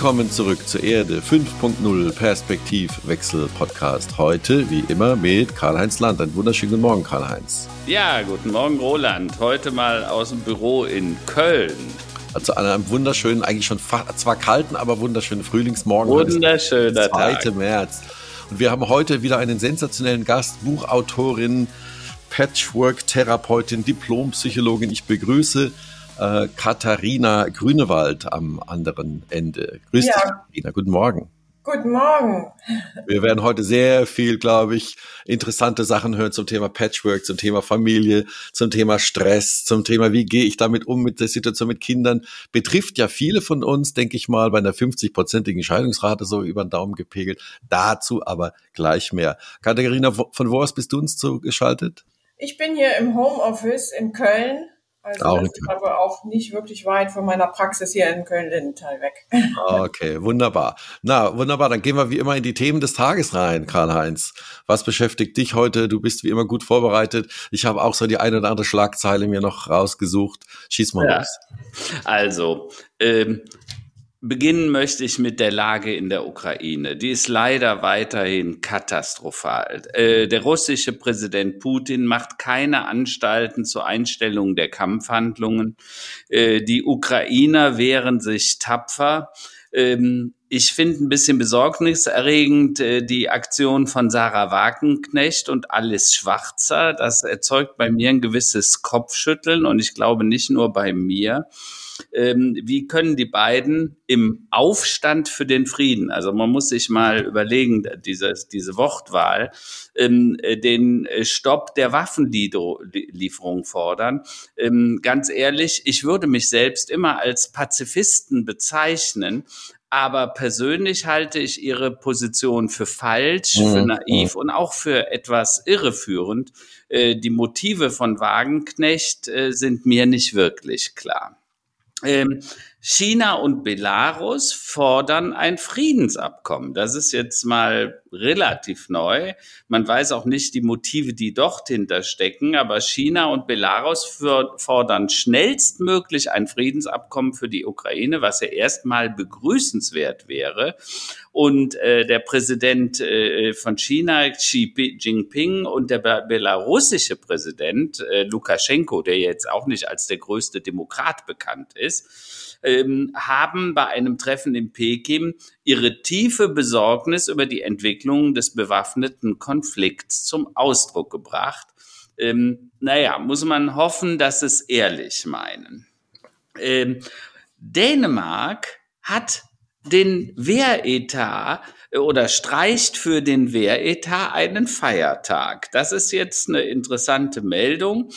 Willkommen zurück zur Erde 5.0 Perspektivwechsel Podcast. Heute, wie immer, mit Karl-Heinz Land. Einen wunderschönen guten Morgen, Karl-Heinz. Ja, guten Morgen, Roland. Heute mal aus dem Büro in Köln. Also an einem wunderschönen, eigentlich schon zwar kalten, aber wunderschönen Frühlingsmorgen. Wunderschöner 2. Tag. März. Und wir haben heute wieder einen sensationellen Gast, Buchautorin, Patchwork-Therapeutin, Diplompsychologin. Ich begrüße äh, Katharina Grünewald am anderen Ende. Grüß ja. dich, Katharina. Guten Morgen. Guten Morgen. Wir werden heute sehr viel, glaube ich, interessante Sachen hören zum Thema Patchwork, zum Thema Familie, zum Thema Stress, zum Thema, wie gehe ich damit um mit der Situation mit Kindern. Betrifft ja viele von uns, denke ich mal, bei einer 50-prozentigen Scheidungsrate so über den Daumen gepegelt. Dazu aber gleich mehr. Katharina, von wo aus bist du uns zugeschaltet? Ich bin hier im Homeoffice in Köln also auch das ist aber auch nicht wirklich weit von meiner Praxis hier in Köln-Lindenthal weg. Okay, wunderbar. Na, wunderbar. Dann gehen wir wie immer in die Themen des Tages rein, Karl-Heinz. Was beschäftigt dich heute? Du bist wie immer gut vorbereitet. Ich habe auch so die eine oder andere Schlagzeile mir noch rausgesucht. Schieß mal ja. los. Also, ähm, Beginnen möchte ich mit der Lage in der Ukraine. Die ist leider weiterhin katastrophal. Äh, der russische Präsident Putin macht keine Anstalten zur Einstellung der Kampfhandlungen. Äh, die Ukrainer wehren sich tapfer. Ähm, ich finde ein bisschen besorgniserregend äh, die Aktion von Sarah Wagenknecht und Alice Schwarzer. Das erzeugt bei mir ein gewisses Kopfschütteln und ich glaube nicht nur bei mir ähm, wie können die beiden im Aufstand für den Frieden, also man muss sich mal überlegen, diese, diese Wortwahl, ähm, äh, den Stopp der Waffenlieferung fordern. Ähm, ganz ehrlich, ich würde mich selbst immer als Pazifisten bezeichnen, aber persönlich halte ich ihre Position für falsch, mhm. für naiv und auch für etwas irreführend. Äh, die Motive von Wagenknecht äh, sind mir nicht wirklich klar. Ähm, China und Belarus fordern ein Friedensabkommen. Das ist jetzt mal relativ neu. Man weiß auch nicht die Motive, die dort hinterstecken, aber China und Belarus fordern schnellstmöglich ein Friedensabkommen für die Ukraine, was ja erstmal begrüßenswert wäre. Und äh, der Präsident äh, von China, Xi Jinping, und der belarussische Präsident äh, Lukaschenko, der jetzt auch nicht als der größte Demokrat bekannt ist, ähm, haben bei einem Treffen in Peking ihre tiefe Besorgnis über die Entwicklung des bewaffneten Konflikts zum Ausdruck gebracht. Ähm, naja, muss man hoffen, dass es ehrlich meinen. Ähm, Dänemark hat den Wehretat oder streicht für den Wehretat einen Feiertag. Das ist jetzt eine interessante Meldung.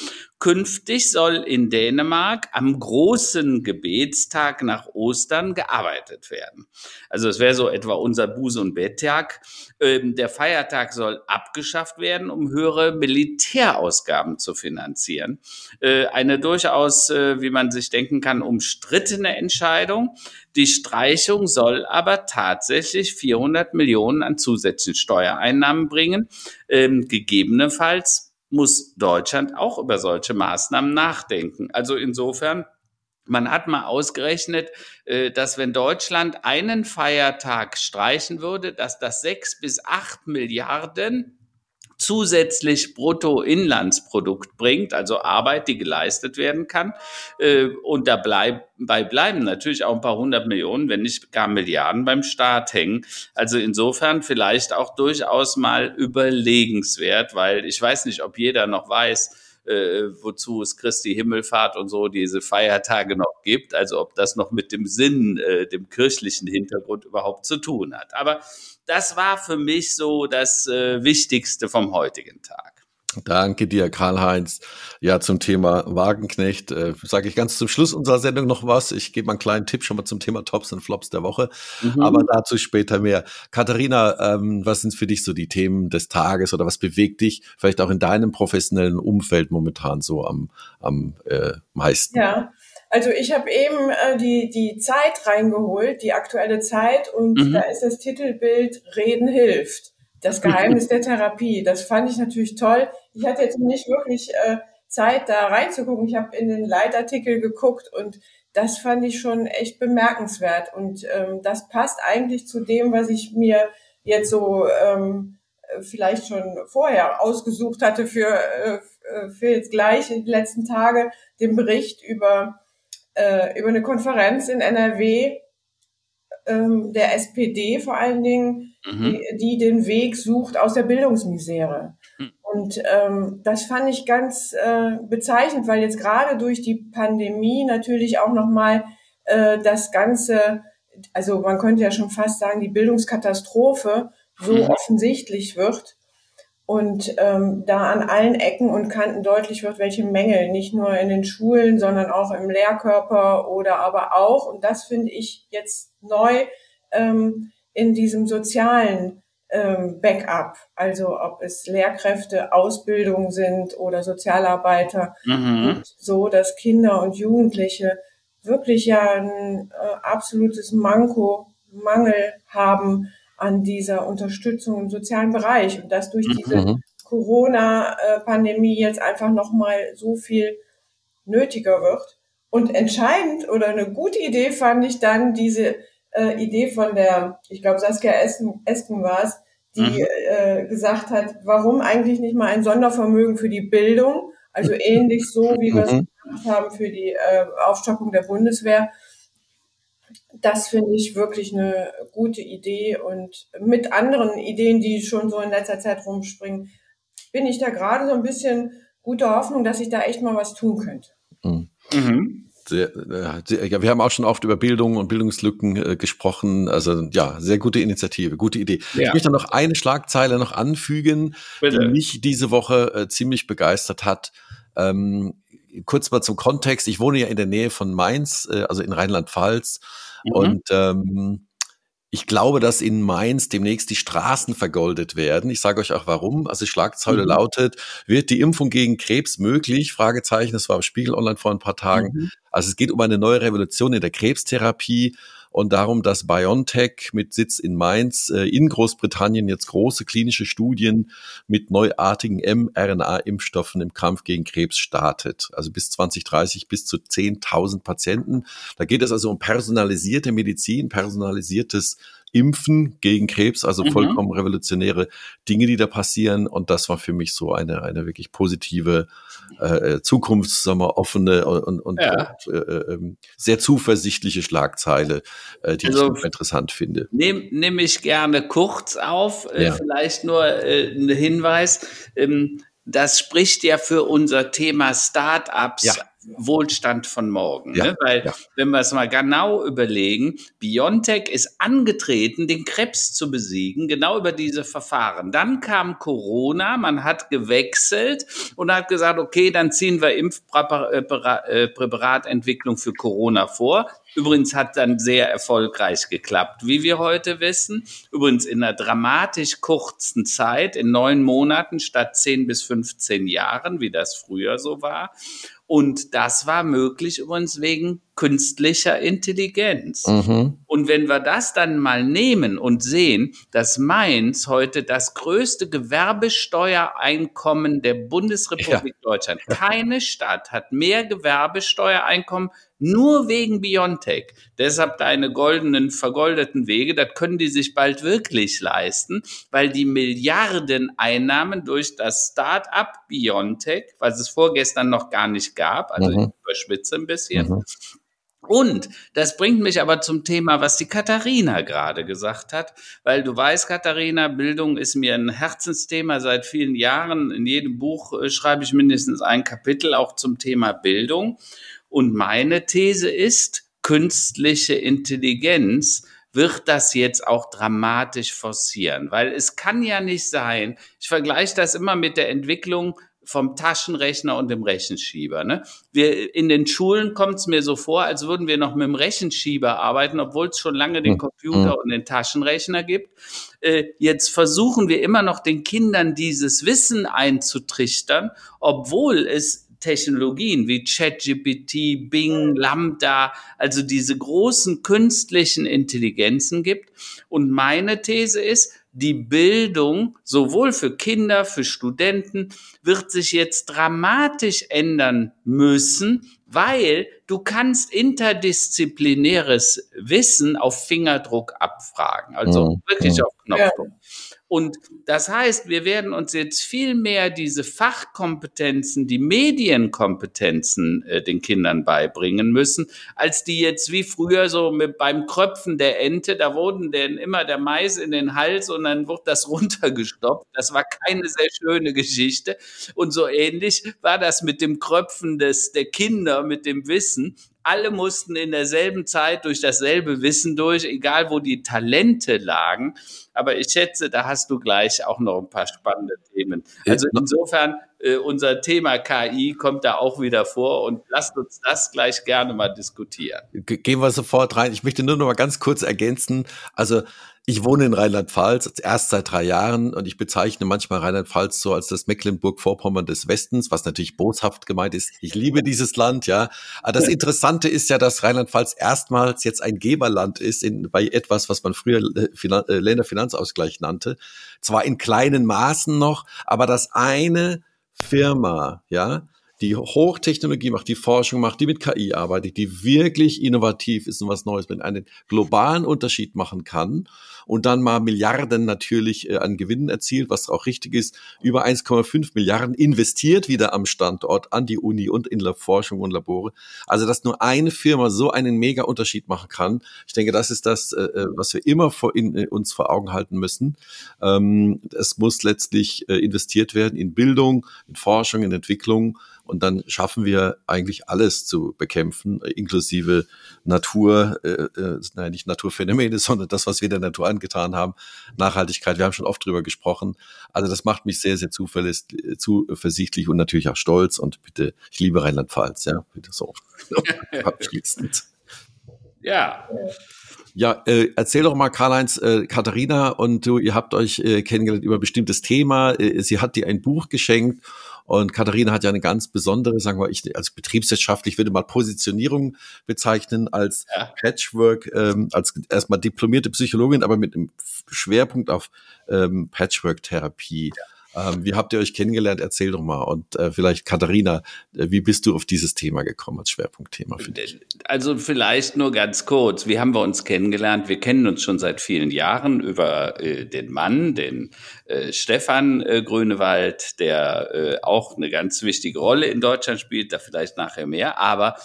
Künftig soll in Dänemark am großen Gebetstag nach Ostern gearbeitet werden. Also es wäre so etwa unser Buß- und Betttag. Ähm, der Feiertag soll abgeschafft werden, um höhere Militärausgaben zu finanzieren. Äh, eine durchaus, äh, wie man sich denken kann, umstrittene Entscheidung. Die Streichung soll aber tatsächlich 400 Millionen an zusätzlichen Steuereinnahmen bringen. Ähm, gegebenenfalls muss Deutschland auch über solche Maßnahmen nachdenken. Also insofern, man hat mal ausgerechnet, äh, dass wenn Deutschland einen Feiertag streichen würde, dass das sechs bis acht Milliarden zusätzlich Bruttoinlandsprodukt bringt, also Arbeit, die geleistet werden kann. Äh, und dabei bleiben natürlich auch ein paar hundert Millionen, wenn nicht gar Milliarden beim Staat hängen. Also insofern vielleicht auch durchaus mal überlegenswert, weil ich weiß nicht, ob jeder noch weiß, äh, wozu es Christi Himmelfahrt und so diese Feiertage noch gibt. Also ob das noch mit dem Sinn, äh, dem kirchlichen Hintergrund überhaupt zu tun hat. Aber das war für mich so das äh, Wichtigste vom heutigen Tag. Danke dir, Karl-Heinz. Ja, zum Thema Wagenknecht äh, sage ich ganz zum Schluss unserer Sendung noch was. Ich gebe mal einen kleinen Tipp schon mal zum Thema Tops und Flops der Woche, mhm. aber dazu später mehr. Katharina, ähm, was sind für dich so die Themen des Tages oder was bewegt dich vielleicht auch in deinem professionellen Umfeld momentan so am, am äh, meisten? Ja, also ich habe eben äh, die, die Zeit reingeholt, die aktuelle Zeit, und mhm. da ist das Titelbild Reden hilft. Das Geheimnis der Therapie. Das fand ich natürlich toll. Ich hatte jetzt nicht wirklich äh, Zeit, da reinzugucken. Ich habe in den Leitartikel geguckt und das fand ich schon echt bemerkenswert. Und ähm, das passt eigentlich zu dem, was ich mir jetzt so ähm, vielleicht schon vorher ausgesucht hatte für, äh, für jetzt gleich in den letzten Tage, den Bericht über, äh, über eine Konferenz in NRW ähm, der SPD vor allen Dingen, mhm. die, die den Weg sucht aus der Bildungsmisere. Mhm. Und ähm, das fand ich ganz äh, bezeichnend, weil jetzt gerade durch die Pandemie natürlich auch nochmal äh, das Ganze, also man könnte ja schon fast sagen, die Bildungskatastrophe so mhm. offensichtlich wird und ähm, da an allen Ecken und Kanten deutlich wird, welche Mängel nicht nur in den Schulen, sondern auch im Lehrkörper oder aber auch, und das finde ich jetzt neu, ähm, in diesem sozialen ähm, Backup, also ob es Lehrkräfte, Ausbildung sind oder Sozialarbeiter, mhm. so dass Kinder und Jugendliche wirklich ja ein äh, absolutes Manko, Mangel haben an dieser Unterstützung im sozialen Bereich und dass durch diese mhm. Corona-Pandemie jetzt einfach nochmal so viel nötiger wird. Und entscheidend oder eine gute Idee fand ich dann diese äh, Idee von der, ich glaube Saskia Esken, Esken war es, die mhm. äh, gesagt hat, warum eigentlich nicht mal ein Sondervermögen für die Bildung, also ähnlich so, wie wir es mhm. gemacht haben für die äh, Aufstockung der Bundeswehr. Das finde ich wirklich eine gute Idee und mit anderen Ideen, die schon so in letzter Zeit rumspringen, bin ich da gerade so ein bisschen guter Hoffnung, dass ich da echt mal was tun könnte. Mhm. mhm. Sehr, äh, sehr, ja, wir haben auch schon oft über Bildung und Bildungslücken äh, gesprochen. Also ja, sehr gute Initiative, gute Idee. Ja. Ich möchte noch eine Schlagzeile noch anfügen, Bitte. die mich diese Woche äh, ziemlich begeistert hat. Ähm, kurz mal zum Kontext. Ich wohne ja in der Nähe von Mainz, äh, also in Rheinland-Pfalz. Mhm. Und ähm, ich glaube, dass in Mainz demnächst die Straßen vergoldet werden. Ich sage euch auch warum. Also Schlagzeile mhm. lautet, wird die Impfung gegen Krebs möglich? Fragezeichen, das war im Spiegel Online vor ein paar Tagen. Mhm. Also es geht um eine neue Revolution in der Krebstherapie und darum, dass BioNTech mit Sitz in Mainz äh, in Großbritannien jetzt große klinische Studien mit neuartigen mRNA-Impfstoffen im Kampf gegen Krebs startet. Also bis 2030 bis zu 10.000 Patienten. Da geht es also um personalisierte Medizin, personalisiertes Impfen gegen Krebs, also mhm. vollkommen revolutionäre Dinge, die da passieren. Und das war für mich so eine, eine wirklich positive, äh, Zukunfts, sagen wir, offene und, und ja. äh, äh, ähm, sehr zuversichtliche Schlagzeile, äh, die also, ich interessant finde. Nehme nehm ich gerne kurz auf, äh, ja. vielleicht nur äh, ein Hinweis. Ähm, das spricht ja für unser Thema Startups ja. Wohlstand von morgen. Ja, ne? Weil, ja. wenn wir es mal genau überlegen, BioNTech ist angetreten, den Krebs zu besiegen, genau über diese Verfahren. Dann kam Corona, man hat gewechselt und hat gesagt, okay, dann ziehen wir Impfpräparatentwicklung für Corona vor. Übrigens hat dann sehr erfolgreich geklappt, wie wir heute wissen. Übrigens in einer dramatisch kurzen Zeit, in neun Monaten statt zehn bis 15 Jahren, wie das früher so war. Und das war möglich übrigens wegen künstlicher Intelligenz. Mhm. Und wenn wir das dann mal nehmen und sehen, dass Mainz heute das größte Gewerbesteuereinkommen der Bundesrepublik ja. Deutschland, keine Stadt hat mehr Gewerbesteuereinkommen nur wegen Biontech. Deshalb deine goldenen, vergoldeten Wege, das können die sich bald wirklich leisten, weil die Milliardeneinnahmen durch das Start-up Biontech, was es vorgestern noch gar nicht gab, also mhm. ich überspitze ein bisschen, mhm. Und das bringt mich aber zum Thema, was die Katharina gerade gesagt hat, weil du weißt, Katharina, Bildung ist mir ein Herzensthema seit vielen Jahren. In jedem Buch äh, schreibe ich mindestens ein Kapitel auch zum Thema Bildung. Und meine These ist, künstliche Intelligenz wird das jetzt auch dramatisch forcieren, weil es kann ja nicht sein, ich vergleiche das immer mit der Entwicklung vom Taschenrechner und dem Rechenschieber. Ne? Wir, in den Schulen kommt es mir so vor, als würden wir noch mit dem Rechenschieber arbeiten, obwohl es schon lange den hm. Computer hm. und den Taschenrechner gibt. Äh, jetzt versuchen wir immer noch den Kindern dieses Wissen einzutrichtern, obwohl es Technologien wie ChatGPT, Bing, Lambda, also diese großen künstlichen Intelligenzen gibt. Und meine These ist, die Bildung sowohl für Kinder, für Studenten wird sich jetzt dramatisch ändern müssen, weil du kannst interdisziplinäres Wissen auf Fingerdruck abfragen, also mhm. wirklich mhm. auf Knopfdruck. Ja. Und das heißt, wir werden uns jetzt viel mehr diese Fachkompetenzen, die Medienkompetenzen äh, den Kindern beibringen müssen, als die jetzt wie früher so mit beim Kröpfen der Ente, da wurden denn immer der Mais in den Hals und dann wurde das runtergestoppt. Das war keine sehr schöne Geschichte. Und so ähnlich war das mit dem Kröpfen des, der Kinder, mit dem Wissen alle mussten in derselben Zeit durch dasselbe Wissen durch, egal wo die Talente lagen. Aber ich schätze, da hast du gleich auch noch ein paar spannende Themen. Also insofern, äh, unser Thema KI kommt da auch wieder vor und lasst uns das gleich gerne mal diskutieren. Gehen wir sofort rein. Ich möchte nur noch mal ganz kurz ergänzen. Also ich wohne in Rheinland-Pfalz, erst seit drei Jahren und ich bezeichne manchmal Rheinland-Pfalz so als das Mecklenburg-Vorpommern des Westens, was natürlich boshaft gemeint ist. Ich liebe dieses Land, ja. Aber das Interessante ist ja, dass Rheinland-Pfalz erstmals jetzt ein Geberland ist in, bei etwas, was man früher äh, Finan äh, Länderfinanzausgleich nannte. Zwar in kleinen Maßen noch, aber dass eine Firma, ja, die Hochtechnologie macht, die Forschung macht, die mit KI arbeitet, die wirklich innovativ ist und was Neues mit einem globalen Unterschied machen kann und dann mal Milliarden natürlich äh, an Gewinnen erzielt, was auch richtig ist, über 1,5 Milliarden investiert wieder am Standort an die Uni und in der Forschung und Labore. Also, dass nur eine Firma so einen mega Unterschied machen kann. Ich denke, das ist das, äh, äh was wir immer vor in, uns vor Augen halten müssen. Ähm, es muss letztlich investiert werden in Bildung, in Forschung, in Entwicklung und dann schaffen wir eigentlich alles zu bekämpfen, inklusive Natur, äh, äh, nein, nicht Naturphänomene, sondern das, was wir der Natur angetan haben, Nachhaltigkeit. Wir haben schon oft drüber gesprochen. Also das macht mich sehr, sehr zuversichtlich und natürlich auch stolz. Und bitte, ich liebe Rheinland-Pfalz, ja, bitte so. Abschließend. Ja. Ja, äh, erzähl doch mal, Karl-Heinz, äh, Katharina und du, ihr habt euch äh, kennengelernt über ein bestimmtes Thema. Äh, sie hat dir ein Buch geschenkt und Katharina hat ja eine ganz besondere, sagen wir, ich als betriebswirtschaftlich würde mal Positionierung bezeichnen als ja. Patchwork, ähm, als erstmal diplomierte Psychologin, aber mit einem Schwerpunkt auf ähm, Patchwork-Therapie. Ja. Ähm, wie habt ihr euch kennengelernt? Erzähl doch mal. Und äh, vielleicht Katharina, äh, wie bist du auf dieses Thema gekommen als Schwerpunktthema für dich? Also vielleicht nur ganz kurz. Wie haben wir uns kennengelernt? Wir kennen uns schon seit vielen Jahren über äh, den Mann, den äh, Stefan äh, Grönewald, der äh, auch eine ganz wichtige Rolle in Deutschland spielt, da vielleicht nachher mehr. Aber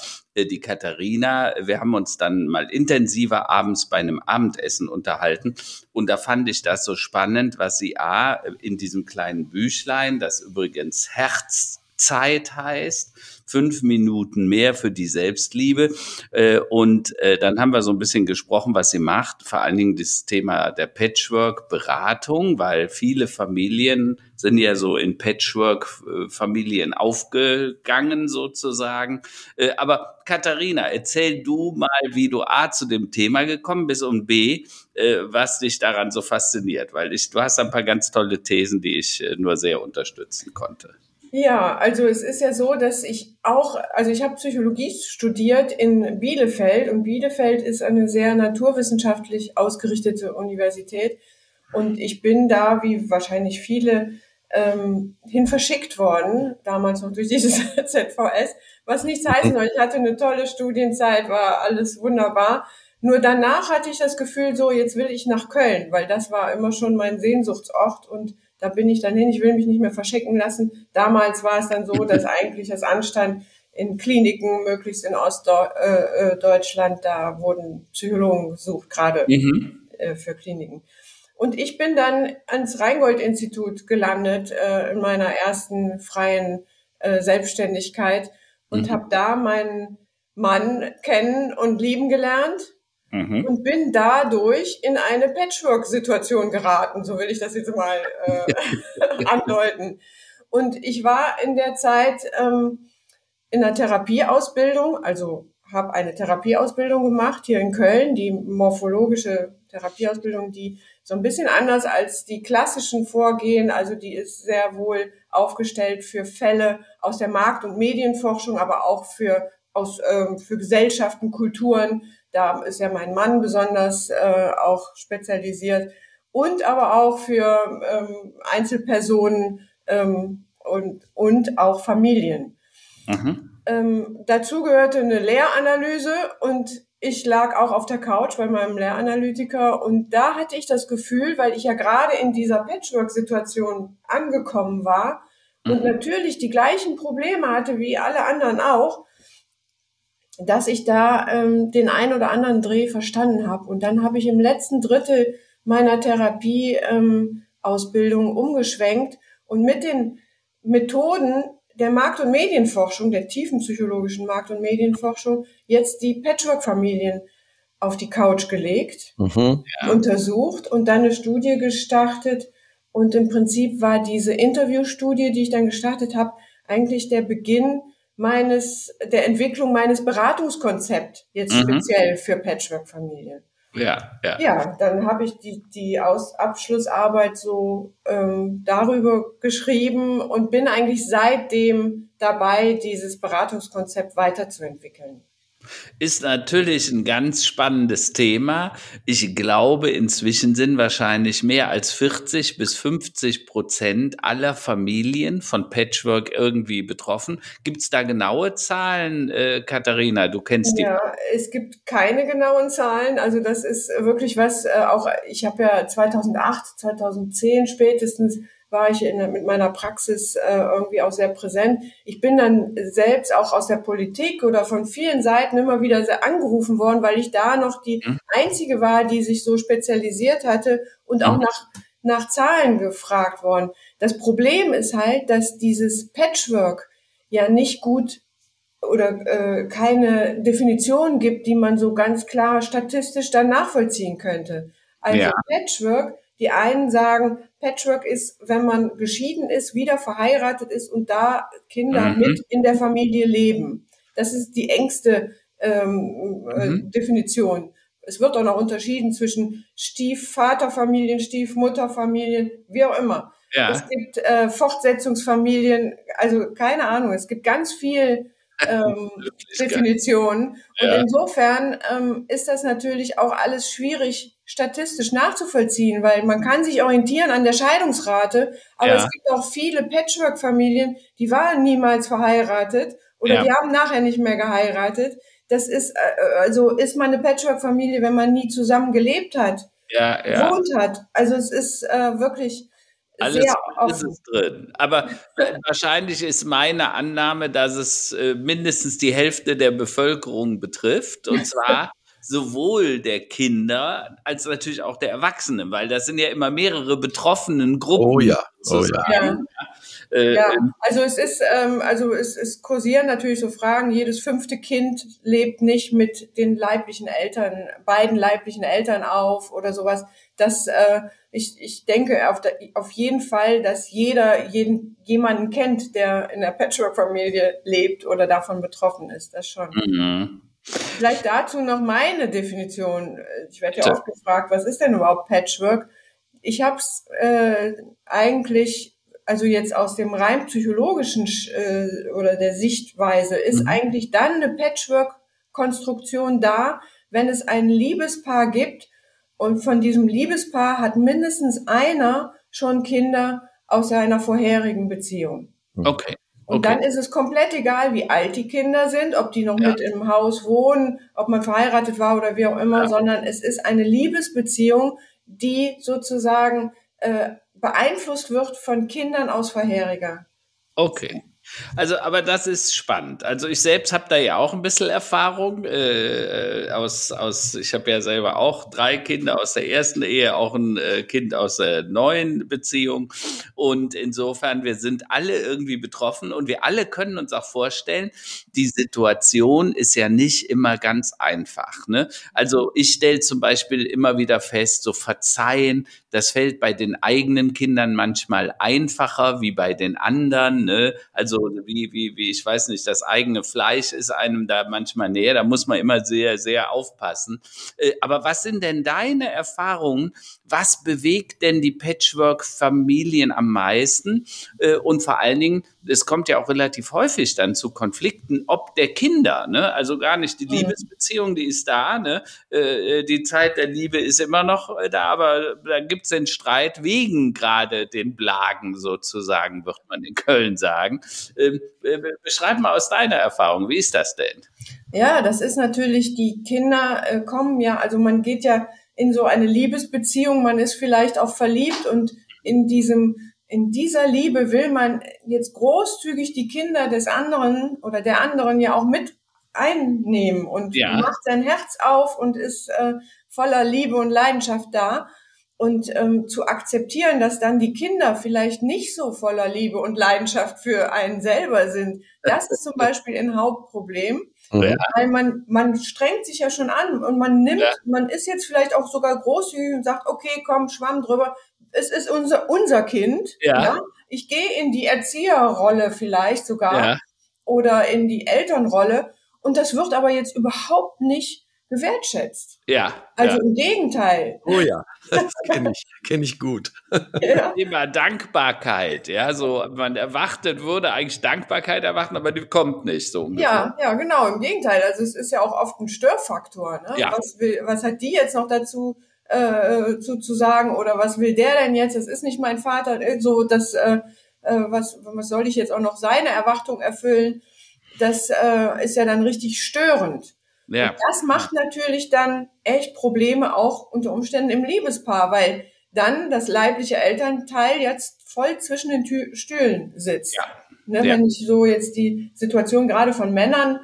die Katharina. Wir haben uns dann mal intensiver abends bei einem Abendessen unterhalten. Und da fand ich das so spannend, was sie A, in diesem kleinen Büchlein, das übrigens Herzzeit heißt, fünf Minuten mehr für die Selbstliebe. Äh, und äh, dann haben wir so ein bisschen gesprochen, was sie macht. Vor allen Dingen das Thema der Patchwork-Beratung, weil viele Familien sind ja so in Patchwork-Familien aufgegangen sozusagen. Äh, aber Katharina, erzähl du mal, wie du A zu dem Thema gekommen bist und B, was dich daran so fasziniert, weil ich, du hast ein paar ganz tolle Thesen, die ich nur sehr unterstützen konnte. Ja, also es ist ja so, dass ich auch, also ich habe Psychologie studiert in Bielefeld und Bielefeld ist eine sehr naturwissenschaftlich ausgerichtete Universität und ich bin da, wie wahrscheinlich viele, ähm, hin verschickt worden, damals noch durch dieses ZVS, was nichts heißen soll. Ich hatte eine tolle Studienzeit, war alles wunderbar. Nur danach hatte ich das Gefühl, so jetzt will ich nach Köln, weil das war immer schon mein Sehnsuchtsort und da bin ich dann hin, ich will mich nicht mehr verschicken lassen. Damals war es dann so, dass eigentlich das anstand in Kliniken, möglichst in Ostdeutschland, äh, äh, da wurden Psychologen gesucht, gerade mhm. Äh, für Kliniken. Und ich bin dann ans Rheingold-Institut gelandet in meiner ersten freien Selbstständigkeit und mhm. habe da meinen Mann kennen und lieben gelernt Mhm. Und bin dadurch in eine Patchwork-Situation geraten, so will ich das jetzt mal äh, andeuten. Und ich war in der Zeit ähm, in der Therapieausbildung, also habe eine Therapieausbildung gemacht hier in Köln, die morphologische Therapieausbildung, die so ein bisschen anders als die klassischen Vorgehen, also die ist sehr wohl aufgestellt für Fälle aus der Markt- und Medienforschung, aber auch für aus ähm, für Gesellschaften, Kulturen, da ist ja mein Mann besonders äh, auch spezialisiert. Und aber auch für ähm, Einzelpersonen ähm, und, und auch Familien. Mhm. Ähm, dazu gehörte eine Lehranalyse und ich lag auch auf der Couch bei meinem Lehranalytiker und da hatte ich das Gefühl, weil ich ja gerade in dieser Patchwork-Situation angekommen war mhm. und natürlich die gleichen Probleme hatte wie alle anderen auch, dass ich da ähm, den ein oder anderen Dreh verstanden habe. Und dann habe ich im letzten Drittel meiner Therapie-Ausbildung ähm, umgeschwenkt und mit den Methoden der Markt- und Medienforschung, der tiefen psychologischen Markt- und Medienforschung, jetzt die Patchwork-Familien auf die Couch gelegt, mhm, untersucht und dann eine Studie gestartet. Und im Prinzip war diese Interviewstudie, die ich dann gestartet habe, eigentlich der Beginn meines, der Entwicklung meines Beratungskonzepts, jetzt mhm. speziell für Patchwork-Familien. Ja, ja. Ja, dann habe ich die, die Aus Abschlussarbeit so ähm, darüber geschrieben und bin eigentlich seitdem dabei, dieses Beratungskonzept weiterzuentwickeln. Ist natürlich ein ganz spannendes Thema. Ich glaube, inzwischen sind wahrscheinlich mehr als 40 bis 50 Prozent aller Familien von Patchwork irgendwie betroffen. Gibt es da genaue Zahlen, äh, Katharina? Du kennst die. Ja, es gibt keine genauen Zahlen. Also das ist wirklich was, äh, auch ich habe ja 2008, 2010 spätestens war ich in, mit meiner Praxis äh, irgendwie auch sehr präsent. Ich bin dann selbst auch aus der Politik oder von vielen Seiten immer wieder sehr angerufen worden, weil ich da noch die mhm. einzige war, die sich so spezialisiert hatte und auch mhm. nach, nach Zahlen gefragt worden. Das Problem ist halt, dass dieses Patchwork ja nicht gut oder äh, keine Definition gibt, die man so ganz klar statistisch dann nachvollziehen könnte. Also ja. Patchwork die einen sagen, Patchwork ist, wenn man geschieden ist, wieder verheiratet ist und da Kinder mhm. mit in der Familie leben. Das ist die engste ähm, äh, mhm. Definition. Es wird auch noch unterschieden zwischen Stiefvaterfamilien, Stiefmutterfamilien, wie auch immer. Ja. Es gibt äh, Fortsetzungsfamilien, also keine Ahnung, es gibt ganz viel ähm, Definitionen. Ja. Und insofern ähm, ist das natürlich auch alles schwierig statistisch nachzuvollziehen, weil man kann sich orientieren an der Scheidungsrate, aber ja. es gibt auch viele Patchwork-Familien, die waren niemals verheiratet oder ja. die haben nachher nicht mehr geheiratet. Das ist, äh, also ist man eine Patchwork-Familie, wenn man nie zusammen gelebt hat, ja, ja. wohnt hat. Also es ist äh, wirklich alles, alles ist drin. Aber wahrscheinlich ist meine Annahme, dass es äh, mindestens die Hälfte der Bevölkerung betrifft. Und zwar sowohl der Kinder als natürlich auch der Erwachsenen, weil das sind ja immer mehrere betroffenen Gruppen. Oh ja, oh ja. ja. Äh, ja, ähm, also es ist, ähm, also es, es kursieren natürlich so Fragen. Jedes fünfte Kind lebt nicht mit den leiblichen Eltern, beiden leiblichen Eltern auf oder sowas. Das, äh, ich, ich denke auf, der, auf jeden Fall, dass jeder jeden, jemanden kennt, der in der Patchwork-Familie lebt oder davon betroffen ist. Das schon. Mhm. Vielleicht dazu noch meine Definition. Ich werde ja oft gefragt, was ist denn überhaupt Patchwork? Ich habe es äh, eigentlich, also jetzt aus dem rein psychologischen äh, oder der Sichtweise, ist mhm. eigentlich dann eine Patchwork-Konstruktion da, wenn es ein Liebespaar gibt und von diesem Liebespaar hat mindestens einer schon Kinder aus seiner vorherigen Beziehung. Okay. Und okay. dann ist es komplett egal, wie alt die Kinder sind, ob die noch ja. mit im Haus wohnen, ob man verheiratet war oder wie auch immer, ja. sondern es ist eine Liebesbeziehung, die sozusagen äh, beeinflusst wird von Kindern aus vorheriger. Okay. Also, aber das ist spannend. Also ich selbst habe da ja auch ein bisschen Erfahrung äh, aus, aus, ich habe ja selber auch drei Kinder aus der ersten Ehe, auch ein äh, Kind aus der neuen Beziehung. Und insofern, wir sind alle irgendwie betroffen und wir alle können uns auch vorstellen, die Situation ist ja nicht immer ganz einfach. Ne? Also ich stelle zum Beispiel immer wieder fest, so verzeihen, das fällt bei den eigenen Kindern manchmal einfacher wie bei den anderen. Ne? Also wie, wie, wie, ich weiß nicht, das eigene Fleisch ist einem da manchmal näher. Da muss man immer sehr, sehr aufpassen. Äh, aber was sind denn deine Erfahrungen? Was bewegt denn die Patchwork-Familien am meisten? Äh, und vor allen Dingen, es kommt ja auch relativ häufig dann zu Konflikten, ob der Kinder, ne? Also gar nicht die mhm. Liebesbeziehung, die ist da, ne? Äh, die Zeit der Liebe ist immer noch da, aber da gibt es den Streit wegen gerade den Blagen sozusagen, wird man in Köln sagen. Ähm, beschreib mal aus deiner Erfahrung, wie ist das denn? Ja, das ist natürlich, die Kinder äh, kommen ja, also man geht ja in so eine Liebesbeziehung, man ist vielleicht auch verliebt und in diesem, in dieser Liebe will man jetzt großzügig die Kinder des anderen oder der anderen ja auch mit einnehmen und ja. macht sein Herz auf und ist äh, voller Liebe und Leidenschaft da. Und ähm, zu akzeptieren, dass dann die Kinder vielleicht nicht so voller Liebe und Leidenschaft für einen selber sind, das ist zum Beispiel ein Hauptproblem. Ja. Weil man, man strengt sich ja schon an und man nimmt, ja. man ist jetzt vielleicht auch sogar großzügig und sagt, okay, komm, schwamm drüber. Es ist unser, unser Kind. Ja. ja? Ich gehe in die Erzieherrolle vielleicht sogar ja. oder in die Elternrolle. Und das wird aber jetzt überhaupt nicht gewertschätzt. Ja. Also ja. im Gegenteil. Oh ja, das kenne ich, kenn ich gut. Ja. Thema Dankbarkeit, ja, so man erwartet, würde eigentlich Dankbarkeit erwarten, aber die kommt nicht so. Ungefähr. Ja, ja, genau, im Gegenteil. Also es ist ja auch oft ein Störfaktor. Ne? Ja. Was, will, was hat die jetzt noch dazu äh, zu, zu sagen oder was will der denn jetzt? Das ist nicht mein Vater. So, das, äh, äh was, was soll ich jetzt auch noch seine Erwartung erfüllen? Das äh, ist ja dann richtig störend. Ja. Und das macht natürlich dann echt Probleme auch unter Umständen im Liebespaar, weil dann das leibliche Elternteil jetzt voll zwischen den Tü Stühlen sitzt. Ja. Ne, ja. Wenn ich so jetzt die Situation gerade von Männern,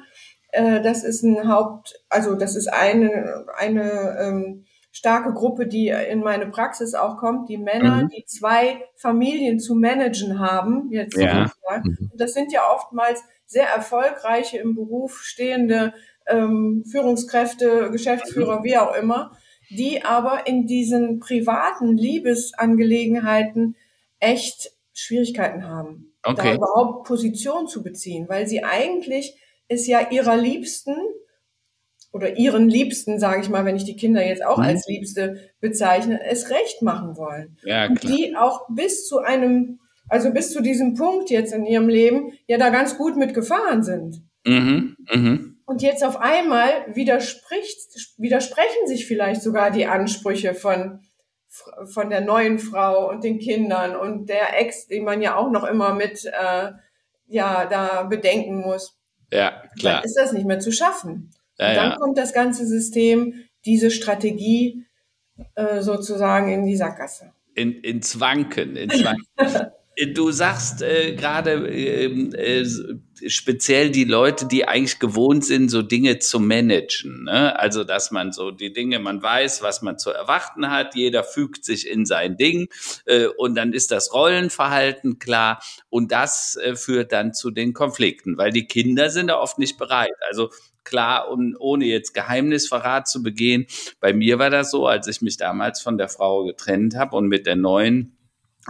äh, das ist ein Haupt, also das ist eine, eine ähm, starke Gruppe, die in meine Praxis auch kommt, die Männer, mhm. die zwei Familien zu managen haben, jetzt ja. Mhm. Das sind ja oftmals sehr erfolgreiche im Beruf stehende ähm, Führungskräfte, Geschäftsführer, wie auch immer, die aber in diesen privaten Liebesangelegenheiten echt Schwierigkeiten haben, okay. da überhaupt Position zu beziehen, weil sie eigentlich es ja ihrer Liebsten oder ihren Liebsten, sage ich mal, wenn ich die Kinder jetzt auch mhm. als Liebste bezeichne, es recht machen wollen. Ja, klar. Und die auch bis zu einem, also bis zu diesem Punkt jetzt in ihrem Leben ja da ganz gut mitgefahren sind. Mhm. Mhm. Und jetzt auf einmal widerspricht, widersprechen sich vielleicht sogar die Ansprüche von, von der neuen Frau und den Kindern und der Ex, den man ja auch noch immer mit, äh, ja, da bedenken muss. Ja, klar. Dann ist das nicht mehr zu schaffen. Ja, und dann ja. kommt das ganze System, diese Strategie äh, sozusagen in die Sackgasse. In, ins Wanken, ins Wanken. Du sagst äh, gerade ähm, äh, speziell die Leute, die eigentlich gewohnt sind, so Dinge zu managen. Ne? Also, dass man so die Dinge, man weiß, was man zu erwarten hat, jeder fügt sich in sein Ding äh, und dann ist das Rollenverhalten klar und das äh, führt dann zu den Konflikten, weil die Kinder sind da oft nicht bereit. Also klar und ohne jetzt Geheimnisverrat zu begehen. Bei mir war das so, als ich mich damals von der Frau getrennt habe und mit der neuen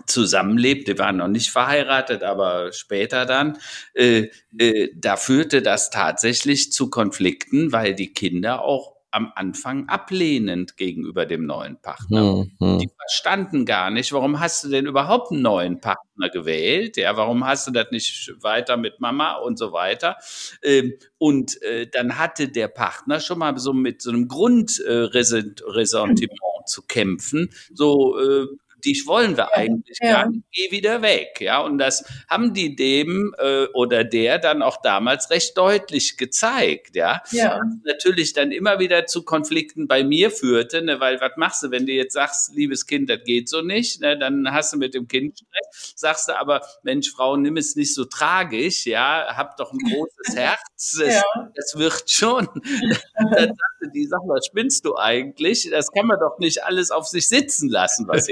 zusammenlebt, die waren noch nicht verheiratet, aber später dann, äh, äh, da führte das tatsächlich zu Konflikten, weil die Kinder auch am Anfang ablehnend gegenüber dem neuen Partner. Mhm. Die verstanden gar nicht, warum hast du denn überhaupt einen neuen Partner gewählt? Ja, warum hast du das nicht weiter mit Mama und so weiter? Ähm, und äh, dann hatte der Partner schon mal so mit so einem Grundressentiment zu kämpfen. So, äh, dich wollen wir eigentlich ja. gar nicht, geh wieder weg. Ja, und das haben die dem äh, oder der dann auch damals recht deutlich gezeigt. Ja, ja. Was natürlich dann immer wieder zu Konflikten bei mir führte, ne, weil was machst du, wenn du jetzt sagst, liebes Kind, das geht so nicht, ne, dann hast du mit dem Kind Stress, sagst du aber, Mensch, Frau, nimm es nicht so tragisch, ja, hab doch ein großes Herz, es, ja. das wird schon. dann sagte die, sag mal, spinnst du eigentlich? Das kann man doch nicht alles auf sich sitzen lassen, was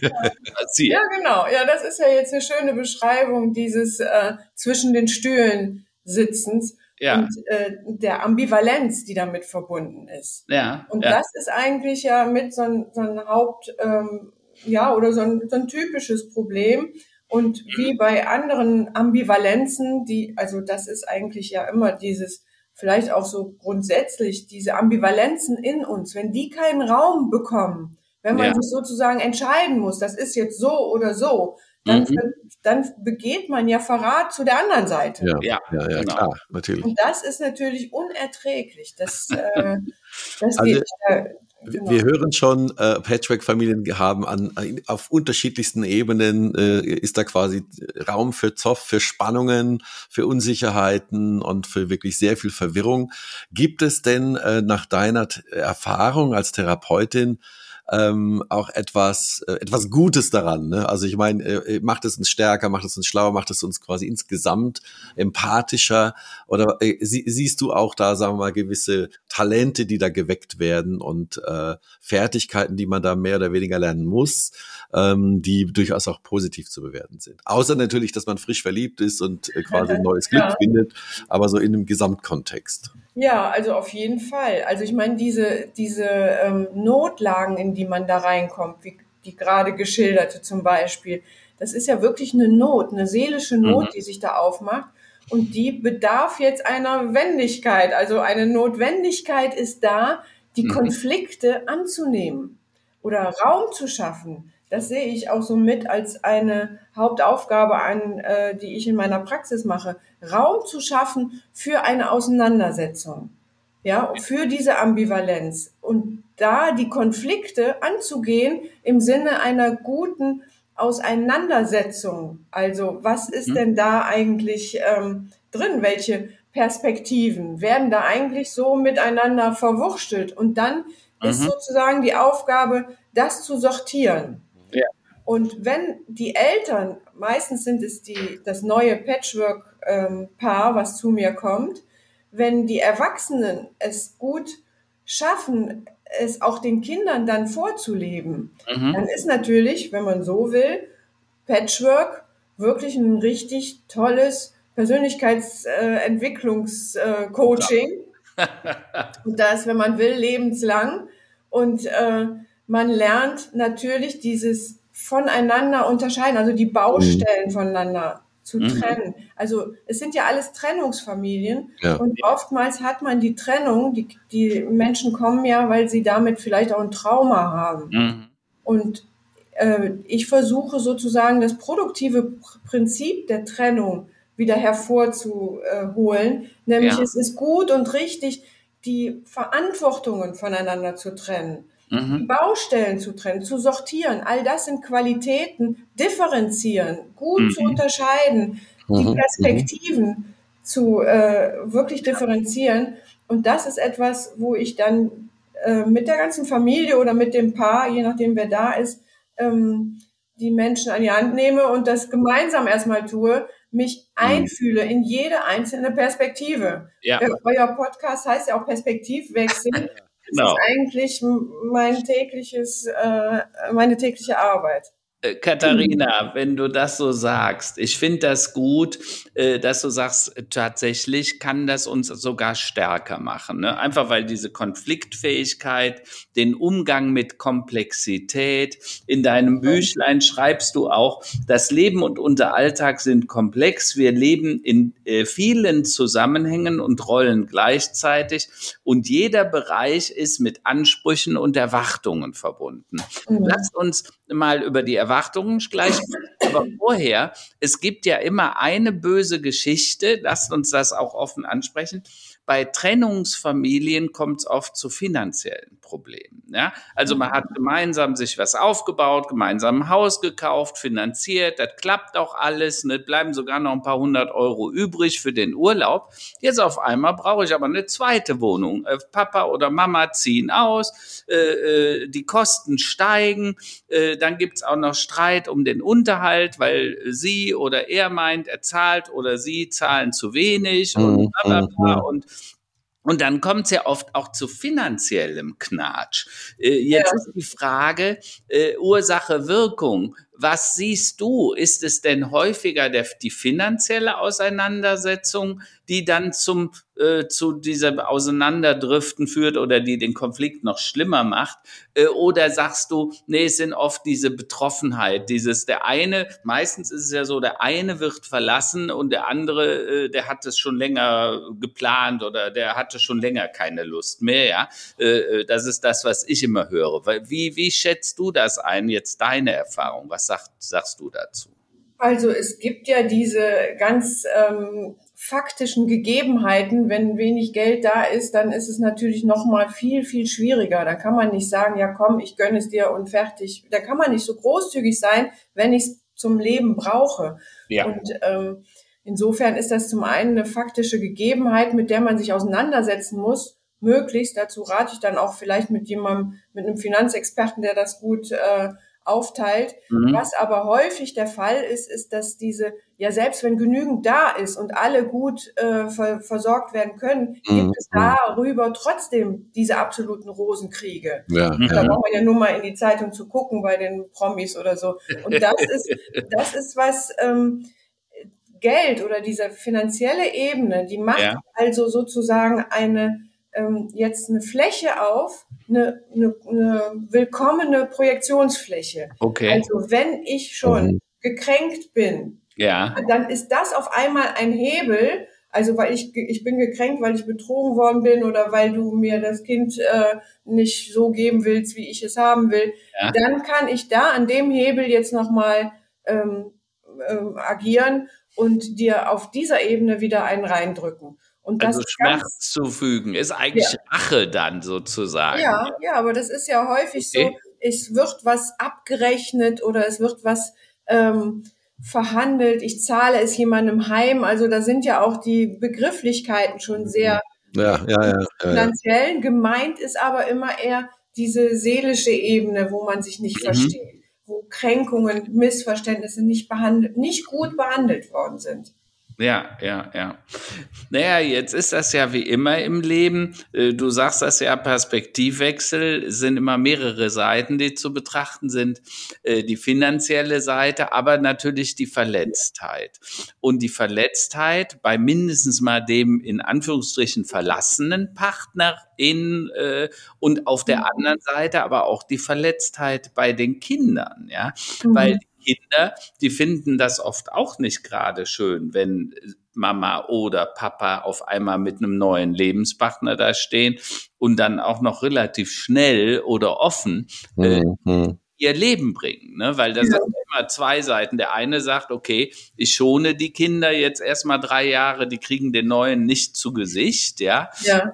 ihr passiert. Ja, genau. Ja, das ist ja jetzt eine schöne Beschreibung dieses äh, zwischen den Stühlen sitzens ja. und äh, der Ambivalenz, die damit verbunden ist. Ja. Und ja. das ist eigentlich ja mit so ein, so ein Haupt, ähm, ja, oder so ein, so ein typisches Problem. Und wie bei anderen Ambivalenzen, die, also das ist eigentlich ja immer dieses, vielleicht auch so grundsätzlich, diese Ambivalenzen in uns, wenn die keinen Raum bekommen, wenn man ja. sich sozusagen entscheiden muss, das ist jetzt so oder so, dann, mhm. dann begeht man ja Verrat zu der anderen Seite. Ja, ja, ja, ja genau. klar, natürlich. Und das ist natürlich unerträglich. Das, äh, das also, geht, äh, Genau. Wir hören schon, äh, Patchwork-Familien haben an, auf unterschiedlichsten Ebenen äh, ist da quasi Raum für Zoff, für Spannungen, für Unsicherheiten und für wirklich sehr viel Verwirrung. Gibt es denn äh, nach deiner Erfahrung als Therapeutin ähm, auch etwas, äh, etwas Gutes daran. Ne? Also ich meine, äh, macht es uns stärker, macht es uns schlauer, macht es uns quasi insgesamt empathischer? Oder äh, sie, siehst du auch da, sagen wir mal, gewisse Talente, die da geweckt werden und äh, Fertigkeiten, die man da mehr oder weniger lernen muss, ähm, die durchaus auch positiv zu bewerten sind? Außer natürlich, dass man frisch verliebt ist und äh, quasi ein neues Glück ja. findet, aber so in einem Gesamtkontext. Ja, also auf jeden Fall. Also ich meine, diese, diese ähm, Notlagen, in die man da reinkommt, wie die gerade geschilderte zum Beispiel, das ist ja wirklich eine Not, eine seelische Not, mhm. die sich da aufmacht. Und die bedarf jetzt einer Wendigkeit. Also eine Notwendigkeit ist da, die mhm. Konflikte anzunehmen oder Raum zu schaffen. Das sehe ich auch so mit als eine Hauptaufgabe an, äh, die ich in meiner Praxis mache. Raum zu schaffen für eine Auseinandersetzung. Ja, für diese Ambivalenz. Und da die Konflikte anzugehen im Sinne einer guten Auseinandersetzung. Also was ist mhm. denn da eigentlich ähm, drin? Welche Perspektiven werden da eigentlich so miteinander verwurschtelt? Und dann mhm. ist sozusagen die Aufgabe, das zu sortieren. Und wenn die Eltern, meistens sind es die, das neue Patchwork-Paar, ähm, was zu mir kommt, wenn die Erwachsenen es gut schaffen, es auch den Kindern dann vorzuleben, mhm. dann ist natürlich, wenn man so will, Patchwork wirklich ein richtig tolles Persönlichkeitsentwicklungscoaching. Äh, Und das, wenn man will, lebenslang. Und äh, man lernt natürlich dieses voneinander unterscheiden, also die Baustellen mhm. voneinander zu mhm. trennen. Also es sind ja alles Trennungsfamilien ja. und oftmals hat man die Trennung, die, die Menschen kommen ja, weil sie damit vielleicht auch ein Trauma haben. Mhm. Und äh, ich versuche sozusagen das produktive Prinzip der Trennung wieder hervorzuholen, nämlich ja. es ist gut und richtig, die Verantwortungen voneinander zu trennen mhm. die Baustellen zu trennen, zu sortieren. All das sind Qualitäten, differenzieren, gut mhm. zu unterscheiden, die mhm. Perspektiven zu äh, wirklich differenzieren. Und das ist etwas, wo ich dann äh, mit der ganzen Familie oder mit dem Paar, je nachdem wer da ist, ähm, die Menschen an die Hand nehme und das gemeinsam erstmal tue, mich mhm. einfühle in jede einzelne Perspektive. Ja. Äh, euer Podcast heißt ja auch Perspektivwechsel. Genau. Das ist eigentlich mein tägliches, äh, meine tägliche Arbeit. Äh, Katharina, wenn du das so sagst, ich finde das gut, äh, dass du sagst, tatsächlich kann das uns sogar stärker machen. Ne? Einfach weil diese Konfliktfähigkeit, den Umgang mit Komplexität, in deinem Büchlein schreibst du auch, das Leben und unser Alltag sind komplex. Wir leben in äh, vielen Zusammenhängen und Rollen gleichzeitig und jeder Bereich ist mit Ansprüchen und Erwartungen verbunden. Mhm. Lasst uns mal über die Erwartungen gleich. Aber vorher, es gibt ja immer eine böse Geschichte, lasst uns das auch offen ansprechen. Bei Trennungsfamilien kommt es oft zu finanziellen Problemen. Ja? Also man hat gemeinsam sich was aufgebaut, gemeinsam ein Haus gekauft, finanziert, das klappt auch alles, ne? bleiben sogar noch ein paar hundert Euro übrig für den Urlaub. Jetzt auf einmal brauche ich aber eine zweite Wohnung. Äh, Papa oder Mama ziehen aus, äh, äh, die Kosten steigen, äh, dann gibt's auch noch Streit um den Unterhalt, weil sie oder er meint, er zahlt oder sie zahlen zu wenig und mhm, bla bla bla. Mhm. Und und dann kommt es ja oft auch zu finanziellem Knatsch. Äh, jetzt ja. ist die Frage, äh, Ursache, Wirkung. Was siehst du? Ist es denn häufiger der, die finanzielle Auseinandersetzung, die dann zum, äh, zu dieser Auseinanderdriften führt oder die den Konflikt noch schlimmer macht? Äh, oder sagst du, nee, es sind oft diese Betroffenheit, dieses, der eine, meistens ist es ja so, der eine wird verlassen und der andere, äh, der hat es schon länger geplant oder der hatte schon länger keine Lust mehr, ja? Äh, äh das ist das, was ich immer höre. Wie, wie schätzt du das ein, jetzt deine Erfahrung? Was was sagt, sagst du dazu? Also es gibt ja diese ganz ähm, faktischen Gegebenheiten, wenn wenig Geld da ist, dann ist es natürlich noch mal viel viel schwieriger. Da kann man nicht sagen, ja komm, ich gönne es dir und fertig. Da kann man nicht so großzügig sein, wenn ich es zum Leben brauche. Ja. Und ähm, insofern ist das zum einen eine faktische Gegebenheit, mit der man sich auseinandersetzen muss. Möglichst dazu rate ich dann auch vielleicht mit jemandem, mit einem Finanzexperten, der das gut äh, aufteilt. Mhm. Was aber häufig der Fall ist, ist, dass diese, ja selbst wenn genügend da ist und alle gut äh, ver versorgt werden können, mhm. gibt es darüber trotzdem diese absoluten Rosenkriege. Ja, da ja. braucht man ja nur mal in die Zeitung zu gucken bei den Promis oder so. Und das ist, das ist was, ähm, Geld oder diese finanzielle Ebene, die macht ja. also sozusagen eine ähm, jetzt eine Fläche auf, eine, eine, eine willkommene Projektionsfläche. Okay. Also wenn ich schon mhm. gekränkt bin, ja. dann ist das auf einmal ein Hebel, also weil ich, ich bin gekränkt, weil ich betrogen worden bin oder weil du mir das Kind äh, nicht so geben willst, wie ich es haben will, ja. dann kann ich da an dem Hebel jetzt nochmal ähm, ähm, agieren und dir auf dieser Ebene wieder einen reindrücken. Und das also Schmerz zufügen ist eigentlich ja. Rache dann sozusagen. Ja, ja, aber das ist ja häufig okay. so, es wird was abgerechnet oder es wird was ähm, verhandelt, ich zahle es jemandem heim. Also da sind ja auch die Begrifflichkeiten schon sehr ja, ja, ja, finanziell. Gemeint ist aber immer eher diese seelische Ebene, wo man sich nicht mhm. versteht, wo Kränkungen, Missverständnisse nicht behandelt, nicht gut behandelt worden sind. Ja, ja, ja. Naja, jetzt ist das ja wie immer im Leben. Äh, du sagst das ja, Perspektivwechsel sind immer mehrere Seiten, die zu betrachten sind. Äh, die finanzielle Seite, aber natürlich die Verletztheit. Und die Verletztheit bei mindestens mal dem in Anführungsstrichen verlassenen Partner in äh, und auf der mhm. anderen Seite aber auch die Verletztheit bei den Kindern, ja, mhm. weil Kinder, die finden das oft auch nicht gerade schön, wenn Mama oder Papa auf einmal mit einem neuen Lebenspartner da stehen und dann auch noch relativ schnell oder offen äh, mhm. ihr Leben bringen, ne? weil das ja. sind immer zwei Seiten. Der eine sagt, okay, ich schone die Kinder jetzt erstmal drei Jahre, die kriegen den neuen nicht zu Gesicht, ja. ja.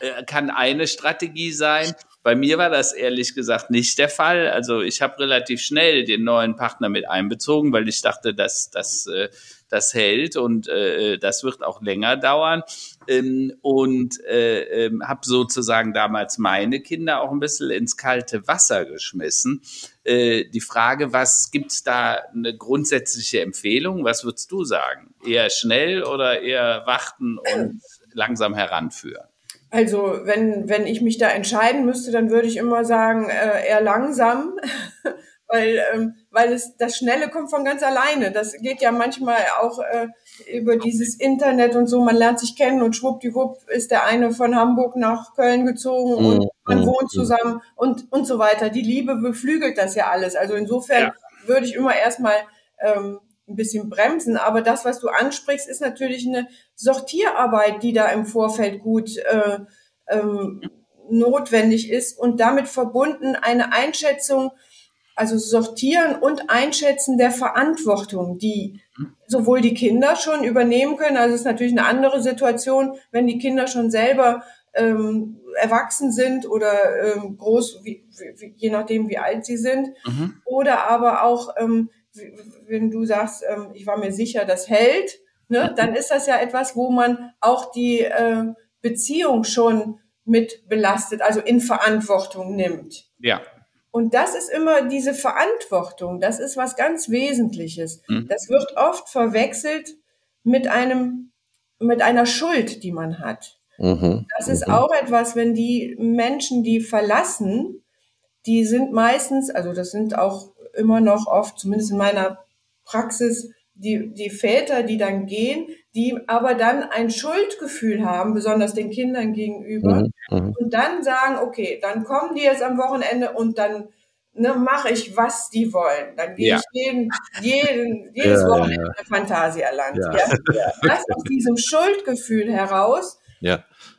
Äh, kann eine Strategie sein. Bei mir war das ehrlich gesagt nicht der Fall. Also ich habe relativ schnell den neuen Partner mit einbezogen, weil ich dachte, dass das äh, das hält und äh, das wird auch länger dauern. Ähm, und äh, äh, habe sozusagen damals meine Kinder auch ein bisschen ins kalte Wasser geschmissen. Äh, die Frage, was gibt's da eine grundsätzliche Empfehlung? Was würdest du sagen? Eher schnell oder eher warten und langsam heranführen? Also wenn, wenn ich mich da entscheiden müsste, dann würde ich immer sagen, äh, eher langsam, weil, ähm, weil es das Schnelle kommt von ganz alleine. Das geht ja manchmal auch äh, über dieses Internet und so. Man lernt sich kennen und schwuppdiwupp ist der eine von Hamburg nach Köln gezogen mhm. und man mhm. wohnt zusammen und, und so weiter. Die Liebe beflügelt das ja alles. Also insofern ja. würde ich immer erstmal ähm, ein bisschen bremsen. Aber das, was du ansprichst, ist natürlich eine Sortierarbeit, die da im Vorfeld gut äh, ähm, notwendig ist und damit verbunden eine Einschätzung, also sortieren und einschätzen der Verantwortung, die sowohl die Kinder schon übernehmen können, also es ist natürlich eine andere Situation, wenn die Kinder schon selber ähm, erwachsen sind oder ähm, groß, wie, wie, je nachdem wie alt sie sind, mhm. oder aber auch ähm, wenn du sagst, ähm, ich war mir sicher, das hält, ne, dann ist das ja etwas, wo man auch die äh, Beziehung schon mit belastet, also in Verantwortung nimmt. Ja. Und das ist immer diese Verantwortung, das ist was ganz Wesentliches. Mhm. Das wird oft verwechselt mit einem, mit einer Schuld, die man hat. Mhm. Das ist mhm. auch etwas, wenn die Menschen, die verlassen, die sind meistens, also das sind auch immer noch oft, zumindest in meiner Praxis, die, die Väter, die dann gehen, die aber dann ein Schuldgefühl haben, besonders den Kindern gegenüber, mhm, mhm. und dann sagen, okay, dann kommen die jetzt am Wochenende und dann ne, mache ich, was die wollen. Dann gehe ja. ich jeden, jeden, jedes ja, Wochenende ja. Phantasialand. Ja. Ja. Das aus diesem Schuldgefühl heraus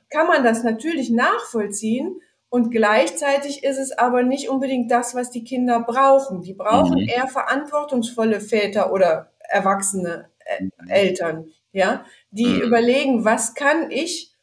kann man das natürlich nachvollziehen, und gleichzeitig ist es aber nicht unbedingt das, was die Kinder brauchen. Die brauchen mhm. eher verantwortungsvolle Väter oder erwachsene äh, mhm. Eltern, ja, die mhm. überlegen, was kann ich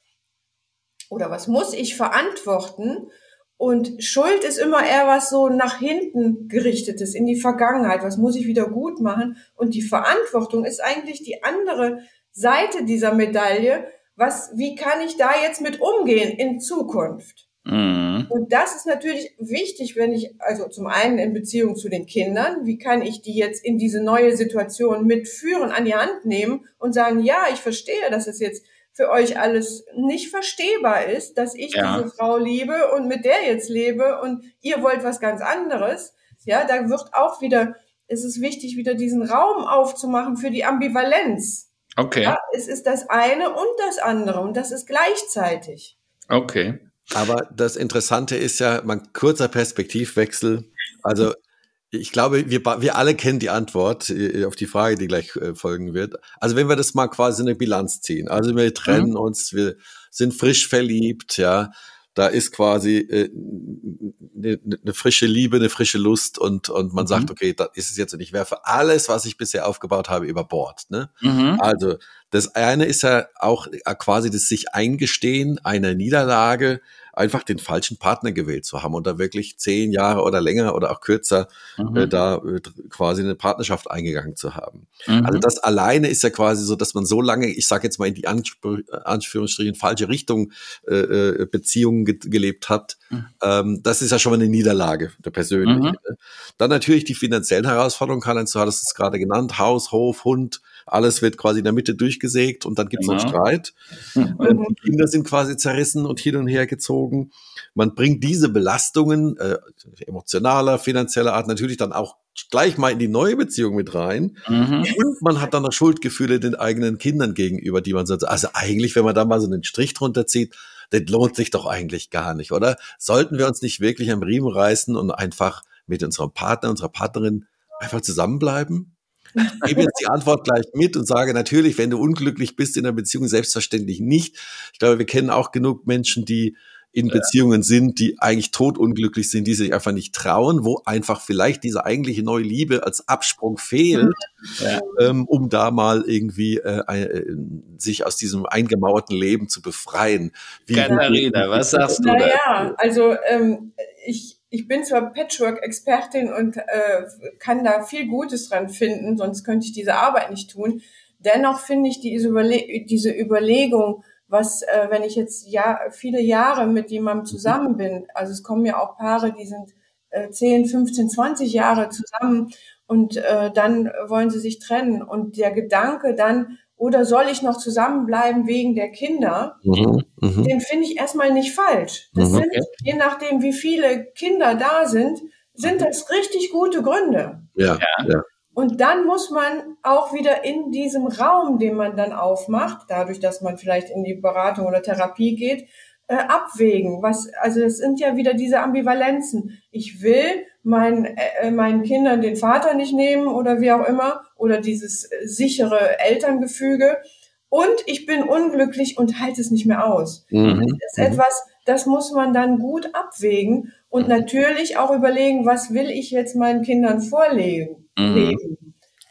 oder was muss ich verantworten? Und Schuld ist immer eher was so nach hinten gerichtetes, in die Vergangenheit. Was muss ich wieder gut machen? Und die Verantwortung ist eigentlich die andere Seite dieser Medaille. Was, wie kann ich da jetzt mit umgehen in Zukunft? Mhm. Und das ist natürlich wichtig, wenn ich, also zum einen in Beziehung zu den Kindern, wie kann ich die jetzt in diese neue Situation mitführen, an die Hand nehmen und sagen, ja, ich verstehe, dass es jetzt für euch alles nicht verstehbar ist, dass ich ja. diese Frau liebe und mit der jetzt lebe und ihr wollt was ganz anderes. Ja, da wird auch wieder, es ist wichtig, wieder diesen Raum aufzumachen für die Ambivalenz. Okay. Ja, es ist das eine und das andere und das ist gleichzeitig. Okay. Aber das Interessante ist ja, man kurzer Perspektivwechsel. Also ich glaube, wir, wir alle kennen die Antwort äh, auf die Frage, die gleich äh, folgen wird. Also wenn wir das mal quasi eine Bilanz ziehen. Also wir trennen mhm. uns, wir sind frisch verliebt, ja. Da ist quasi äh, eine, eine frische Liebe, eine frische Lust und, und man mhm. sagt, okay, da ist es jetzt und ich werfe alles, was ich bisher aufgebaut habe, über Bord. Ne? Mhm. Also das eine ist ja auch äh, quasi das sich eingestehen einer Niederlage, einfach den falschen Partner gewählt zu haben und da wirklich zehn Jahre oder länger oder auch kürzer mhm. äh, da äh, quasi eine Partnerschaft eingegangen zu haben. Mhm. Also das alleine ist ja quasi so, dass man so lange, ich sage jetzt mal in die Anspr Anführungsstrichen falsche Richtung äh, äh, Beziehungen ge gelebt hat. Mhm. Ähm, das ist ja schon mal eine Niederlage, der persönliche. Mhm. Ne? Dann natürlich die finanziellen Herausforderungen, Karl-Heinz, du hattest es gerade genannt, Haus, Hof, Hund, alles wird quasi in der Mitte durchgesägt und dann gibt es genau. einen Streit. Mhm. Die Kinder sind quasi zerrissen und hin und her gezogen. Man bringt diese Belastungen äh, emotionaler, finanzieller Art natürlich dann auch gleich mal in die neue Beziehung mit rein. Mhm. Und man hat dann noch Schuldgefühle den eigenen Kindern gegenüber, die man sagt, also eigentlich, wenn man da mal so einen Strich drunter zieht, das lohnt sich doch eigentlich gar nicht, oder? Sollten wir uns nicht wirklich am Riemen reißen und einfach mit unserem Partner, unserer Partnerin einfach zusammenbleiben? Ich gebe jetzt die Antwort gleich mit und sage natürlich, wenn du unglücklich bist in der Beziehung, selbstverständlich nicht. Ich glaube, wir kennen auch genug Menschen, die in Beziehungen sind, die eigentlich totunglücklich sind, die sich einfach nicht trauen, wo einfach vielleicht diese eigentliche neue Liebe als Absprung fehlt, ja. ähm, um da mal irgendwie äh, äh, sich aus diesem eingemauerten Leben zu befreien. Wie Katharina, was sagst du? Naja, also ähm, ich ich bin zwar Patchwork-Expertin und äh, kann da viel Gutes dran finden, sonst könnte ich diese Arbeit nicht tun. Dennoch finde ich diese, Überle diese Überlegung, was, äh, wenn ich jetzt ja, viele Jahre mit jemandem zusammen bin, also es kommen ja auch Paare, die sind äh, 10, 15, 20 Jahre zusammen und äh, dann wollen sie sich trennen. Und der Gedanke dann, oder soll ich noch zusammenbleiben wegen der Kinder? Mhm, mh. Den finde ich erstmal nicht falsch. Das mhm, sind, je nachdem, wie viele Kinder da sind, sind das richtig gute Gründe. Ja, ja. Und dann muss man auch wieder in diesem Raum, den man dann aufmacht, dadurch, dass man vielleicht in die Beratung oder Therapie geht, äh, abwägen. Was, also es sind ja wieder diese Ambivalenzen. Ich will meinen, äh, meinen Kindern den Vater nicht nehmen oder wie auch immer oder dieses äh, sichere Elterngefüge und ich bin unglücklich und halte es nicht mehr aus. Mhm. Das ist etwas, das muss man dann gut abwägen und natürlich auch überlegen, was will ich jetzt meinen Kindern vorlegen, mhm.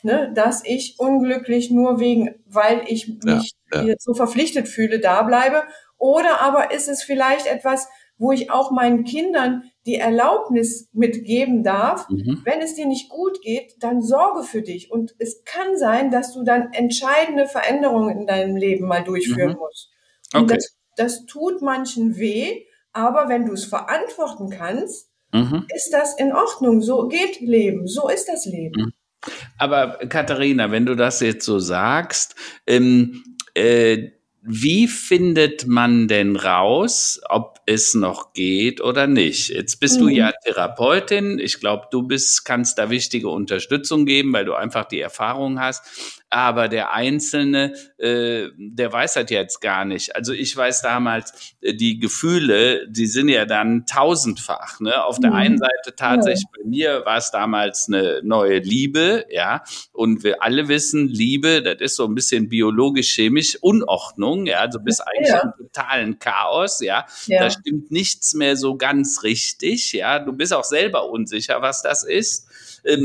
Ne, dass ich unglücklich nur wegen, weil ich mich ja, ja. so verpflichtet fühle, da bleibe oder aber ist es vielleicht etwas, wo ich auch meinen Kindern die Erlaubnis mitgeben darf, mhm. wenn es dir nicht gut geht, dann sorge für dich. Und es kann sein, dass du dann entscheidende Veränderungen in deinem Leben mal durchführen mhm. musst. Und okay. das, das tut manchen weh, aber wenn du es verantworten kannst, mhm. ist das in Ordnung. So geht Leben, so ist das Leben. Mhm. Aber Katharina, wenn du das jetzt so sagst, ähm, äh, wie findet man denn raus, ob es noch geht oder nicht? Jetzt bist mhm. du ja Therapeutin. Ich glaube, du bist, kannst da wichtige Unterstützung geben, weil du einfach die Erfahrung hast aber der Einzelne, äh, der weiß das jetzt gar nicht. Also ich weiß damals, äh, die Gefühle, die sind ja dann tausendfach. Ne? Auf mhm. der einen Seite tatsächlich, bei mir war es damals eine neue Liebe, ja, und wir alle wissen, Liebe, das ist so ein bisschen biologisch-chemisch Unordnung, ja, also bist eigentlich ja. im totalen Chaos, ja? ja, da stimmt nichts mehr so ganz richtig, ja, du bist auch selber unsicher, was das ist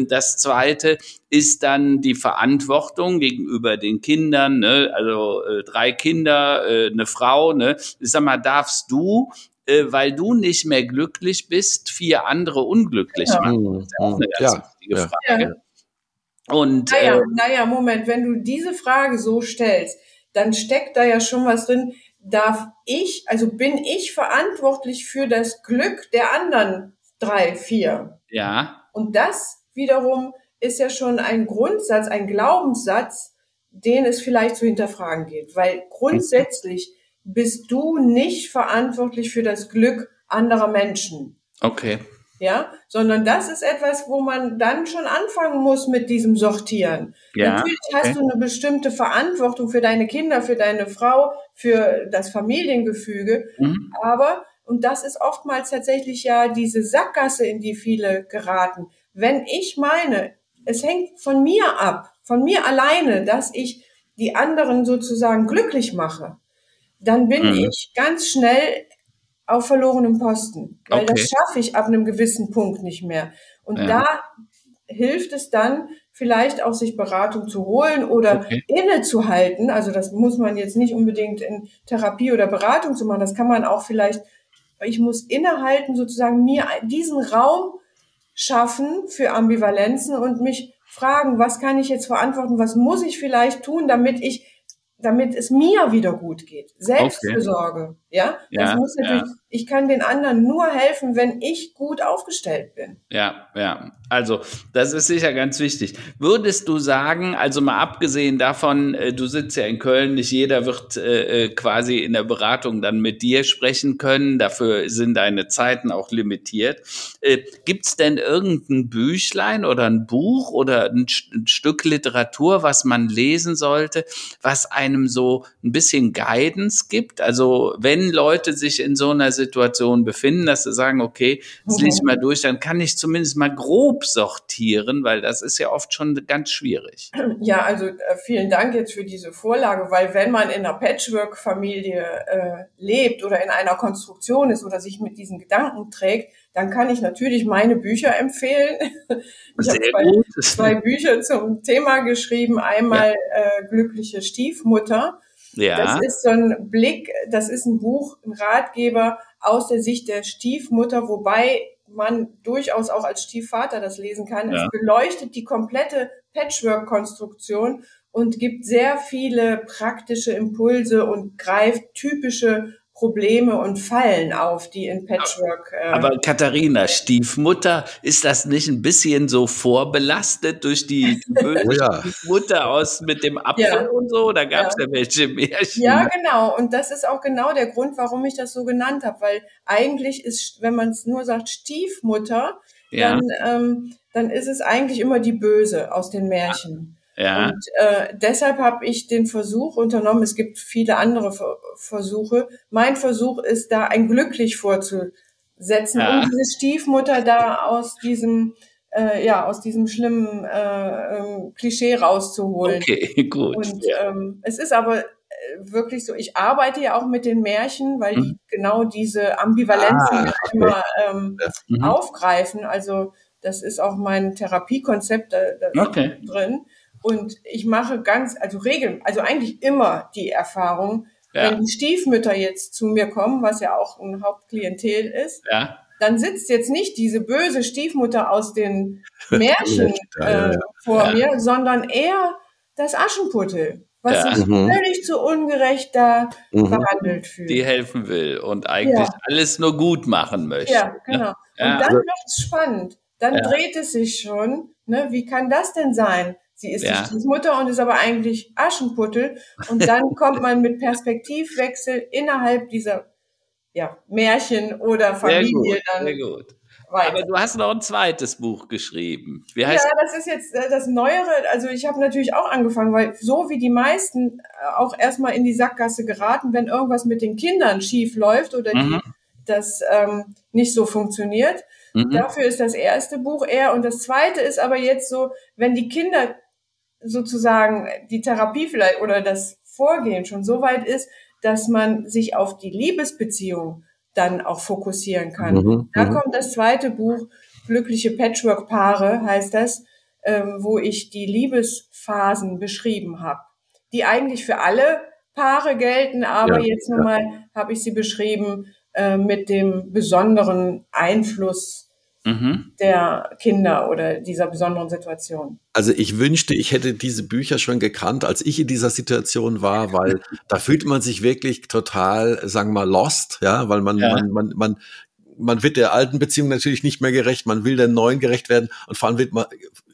das zweite ist dann die Verantwortung gegenüber den Kindern, ne? also äh, drei Kinder, äh, eine Frau. Ne? Ich sag mal, darfst du äh, weil du nicht mehr glücklich bist, vier andere unglücklich ja. machen. Das ist ja auch eine ganz ja. wichtige Frage. Ja. Und, naja, äh, naja, Moment, wenn du diese Frage so stellst, dann steckt da ja schon was drin. Darf ich, also bin ich verantwortlich für das Glück der anderen drei, vier? Ja. Und das wiederum ist ja schon ein Grundsatz, ein Glaubenssatz, den es vielleicht zu hinterfragen geht. Weil grundsätzlich bist du nicht verantwortlich für das Glück anderer Menschen. Okay. Ja, sondern das ist etwas, wo man dann schon anfangen muss mit diesem Sortieren. Ja, Natürlich okay. hast du eine bestimmte Verantwortung für deine Kinder, für deine Frau, für das Familiengefüge, mhm. aber und das ist oftmals tatsächlich ja diese Sackgasse, in die viele geraten. Wenn ich meine, es hängt von mir ab, von mir alleine, dass ich die anderen sozusagen glücklich mache, dann bin mhm. ich ganz schnell auf verlorenem Posten. Weil okay. das schaffe ich ab einem gewissen Punkt nicht mehr. Und ja. da hilft es dann, vielleicht auch sich Beratung zu holen oder okay. innezuhalten. Also das muss man jetzt nicht unbedingt in Therapie oder Beratung zu machen. Das kann man auch vielleicht, ich muss innehalten, sozusagen mir diesen Raum schaffen für Ambivalenzen und mich fragen, was kann ich jetzt verantworten, was muss ich vielleicht tun, damit ich damit es mir wieder gut geht. Selbstfürsorge, okay. ja. Das ja, muss natürlich, ja. Ich kann den anderen nur helfen, wenn ich gut aufgestellt bin. Ja, ja. Also, das ist sicher ganz wichtig. Würdest du sagen, also mal abgesehen davon, äh, du sitzt ja in Köln, nicht jeder wird äh, äh, quasi in der Beratung dann mit dir sprechen können. Dafür sind deine Zeiten auch limitiert. Äh, Gibt's denn irgendein Büchlein oder ein Buch oder ein, ein Stück Literatur, was man lesen sollte, was einem so ein bisschen Guidance gibt? Also, wenn Leute sich in so einer Situation befinden, dass sie sagen, okay, jetzt lese ich mal durch, dann kann ich zumindest mal grob sortieren, weil das ist ja oft schon ganz schwierig. Ja, also äh, vielen Dank jetzt für diese Vorlage, weil wenn man in einer Patchwork-Familie äh, lebt oder in einer Konstruktion ist oder sich mit diesen Gedanken trägt, dann kann ich natürlich meine Bücher empfehlen. Ich habe zwei, zwei, Bücher zum Thema geschrieben. Einmal ja. äh, Glückliche Stiefmutter. Ja. Das ist so ein Blick, das ist ein Buch, ein Ratgeber aus der Sicht der Stiefmutter, wobei man durchaus auch als Stiefvater das lesen kann. Ja. Es beleuchtet die komplette Patchwork-Konstruktion und gibt sehr viele praktische Impulse und greift typische Probleme und Fallen auf, die in Patchwork. Äh Aber Katharina, Stiefmutter, ist das nicht ein bisschen so vorbelastet durch die, die böse oh ja. Stiefmutter aus mit dem Apfel ja. und so? Da gab es ja. ja welche Märchen. Ja, genau. Und das ist auch genau der Grund, warum ich das so genannt habe, weil eigentlich ist, wenn man es nur sagt Stiefmutter, dann, ähm, dann ist es eigentlich immer die Böse aus den Märchen. Ja. Und äh, deshalb habe ich den Versuch unternommen, es gibt viele andere Versuche. Mein Versuch ist da ein glücklich vorzusetzen, ja. um diese Stiefmutter da aus diesem äh, ja aus diesem schlimmen äh, ähm, Klischee rauszuholen. Okay, gut. Und ähm, es ist aber äh, wirklich so, ich arbeite ja auch mit den Märchen, weil die mhm. genau diese Ambivalenzen ah, okay. immer ähm, mhm. aufgreifen. Also das ist auch mein Therapiekonzept da, da okay. drin. Und ich mache ganz, also regeln, also eigentlich immer die Erfahrung, ja. wenn die Stiefmütter jetzt zu mir kommen, was ja auch ein Hauptklientel ist, ja. dann sitzt jetzt nicht diese böse Stiefmutter aus den Märchen äh, vor mir, sondern eher das Aschenputtel was ja. sich mhm. völlig zu ungerecht da mhm. behandelt fühlt. Die helfen will und eigentlich ja. alles nur gut machen möchte. Ja, genau. Ja. Und dann wird es spannend. Dann dreht es sich schon. Ne? Wie kann das denn sein? Sie ist ja. die Stiefmutter und ist aber eigentlich Aschenputtel. Und dann kommt man mit Perspektivwechsel innerhalb dieser ja, Märchen oder Familie sehr gut, dann. Sehr gut. Weiter. Aber du hast noch ein zweites Buch geschrieben. Wie heißt ja, das ist jetzt äh, das Neuere. Also ich habe natürlich auch angefangen, weil so wie die meisten äh, auch erstmal in die Sackgasse geraten, wenn irgendwas mit den Kindern schief läuft oder mhm. die, das ähm, nicht so funktioniert. Mhm. Dafür ist das erste Buch eher. Und das zweite ist aber jetzt so, wenn die Kinder sozusagen die Therapie vielleicht oder das Vorgehen schon so weit ist, dass man sich auf die Liebesbeziehung dann auch fokussieren kann. Mhm, da mhm. kommt das zweite Buch glückliche Patchwork-Paare, heißt das, ähm, wo ich die Liebesphasen beschrieben habe, die eigentlich für alle Paare gelten, aber ja, jetzt nochmal ja. habe ich sie beschrieben äh, mit dem besonderen Einfluss mhm. der Kinder oder dieser besonderen Situation. Also ich wünschte, ich hätte diese Bücher schon gekannt, als ich in dieser Situation war, weil da fühlt man sich wirklich total, sagen wir mal, lost, ja, weil man, ja. man, man, man man wird der alten Beziehung natürlich nicht mehr gerecht, man will der neuen gerecht werden und vor allem wird man,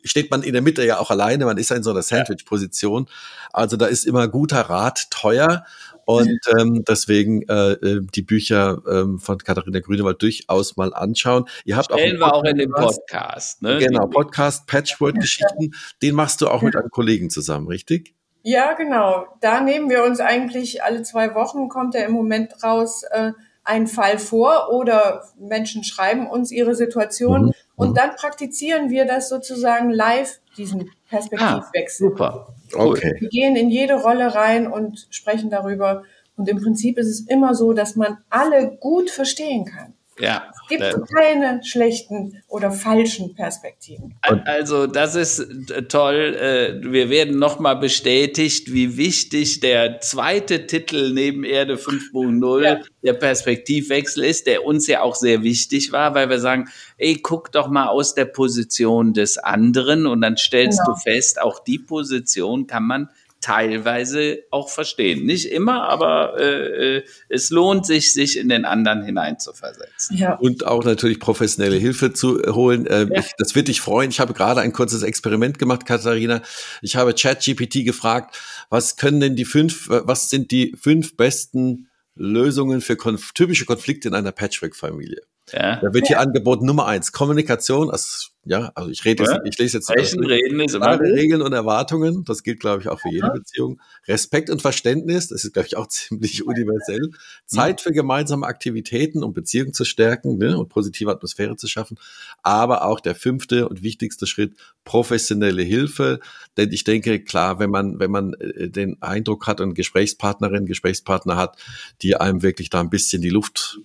steht man in der Mitte ja auch alleine, man ist ja in so einer Sandwich-Position. Also da ist immer guter Rat teuer und ähm, deswegen äh, äh, die Bücher ähm, von Katharina Grünewald durchaus mal anschauen. Ihr habt Stellen auch, wir auch in dem Podcast. Ne? Genau, Podcast Patchwork-Geschichten. Den machst du auch mit einem Kollegen zusammen, richtig? Ja, genau. Da nehmen wir uns eigentlich alle zwei Wochen, kommt er im Moment raus, äh, einen Fall vor oder Menschen schreiben uns ihre Situation mhm. und mhm. dann praktizieren wir das sozusagen live, diesen Perspektivwechsel. Ah, super. Okay. Wir gehen in jede Rolle rein und sprechen darüber. Und im Prinzip ist es immer so, dass man alle gut verstehen kann. Ja. Es gibt äh, keine schlechten oder falschen Perspektiven. Also das ist äh, toll. Äh, wir werden nochmal bestätigt, wie wichtig der zweite Titel neben Erde 5.0 ja. der Perspektivwechsel ist, der uns ja auch sehr wichtig war, weil wir sagen, ey, guck doch mal aus der Position des anderen und dann stellst genau. du fest, auch die Position kann man teilweise auch verstehen. Nicht immer, aber äh, äh, es lohnt sich, sich in den anderen hineinzuversetzen. Ja. Und auch natürlich professionelle Hilfe zu holen. Äh, ja. ich, das wird dich freuen. Ich habe gerade ein kurzes Experiment gemacht, Katharina. Ich habe ChatGPT gefragt, was können denn die fünf, was sind die fünf besten Lösungen für konf typische Konflikte in einer Patchwork-Familie? Ja. Da wird hier angeboten Nummer eins, Kommunikation, also ja, also ich rede jetzt, ja. ich lese jetzt Sprechen, reden ist immer Regeln und Erwartungen, das gilt, glaube ich, auch für jede Beziehung. Respekt und Verständnis, das ist, glaube ich, auch ziemlich universell. Zeit für gemeinsame Aktivitäten, um Beziehungen zu stärken ne, und positive Atmosphäre zu schaffen. Aber auch der fünfte und wichtigste Schritt, professionelle Hilfe. Denn ich denke, klar, wenn man, wenn man äh, den Eindruck hat und Gesprächspartnerin, Gesprächspartner hat, die einem wirklich da ein bisschen die Luft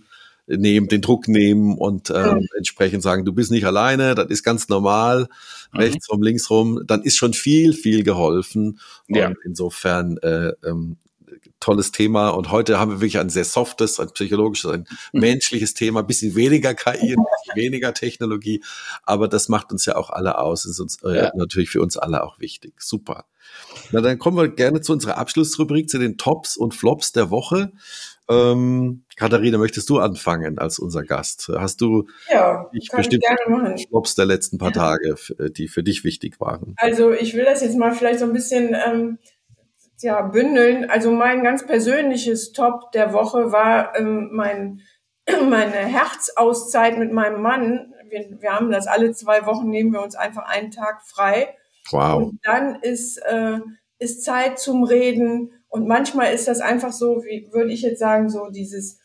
nehmen, den Druck nehmen und ähm, entsprechend sagen, du bist nicht alleine, das ist ganz normal, mhm. rechts rum, links rum, dann ist schon viel, viel geholfen. Ja. Und insofern äh, ähm, tolles Thema. Und heute haben wir wirklich ein sehr softes, ein psychologisches, ein mhm. menschliches Thema, bisschen weniger KI, ein bisschen weniger Technologie. Aber das macht uns ja auch alle aus. Ist uns äh, ja. natürlich für uns alle auch wichtig. Super. Na, dann kommen wir gerne zu unserer Abschlussrubrik, zu den Tops und Flops der Woche. Ähm, Katharina, möchtest du anfangen als unser Gast? Hast du ja, bestimmt Flops der letzten paar Tage, die für dich wichtig waren? Also ich will das jetzt mal vielleicht so ein bisschen ähm, ja, bündeln. Also mein ganz persönliches Top der Woche war ähm, mein, meine Herzauszeit mit meinem Mann. Wir, wir haben das alle zwei Wochen, nehmen wir uns einfach einen Tag frei. Wow. Und dann ist, äh, ist Zeit zum Reden und manchmal ist das einfach so, wie würde ich jetzt sagen, so dieses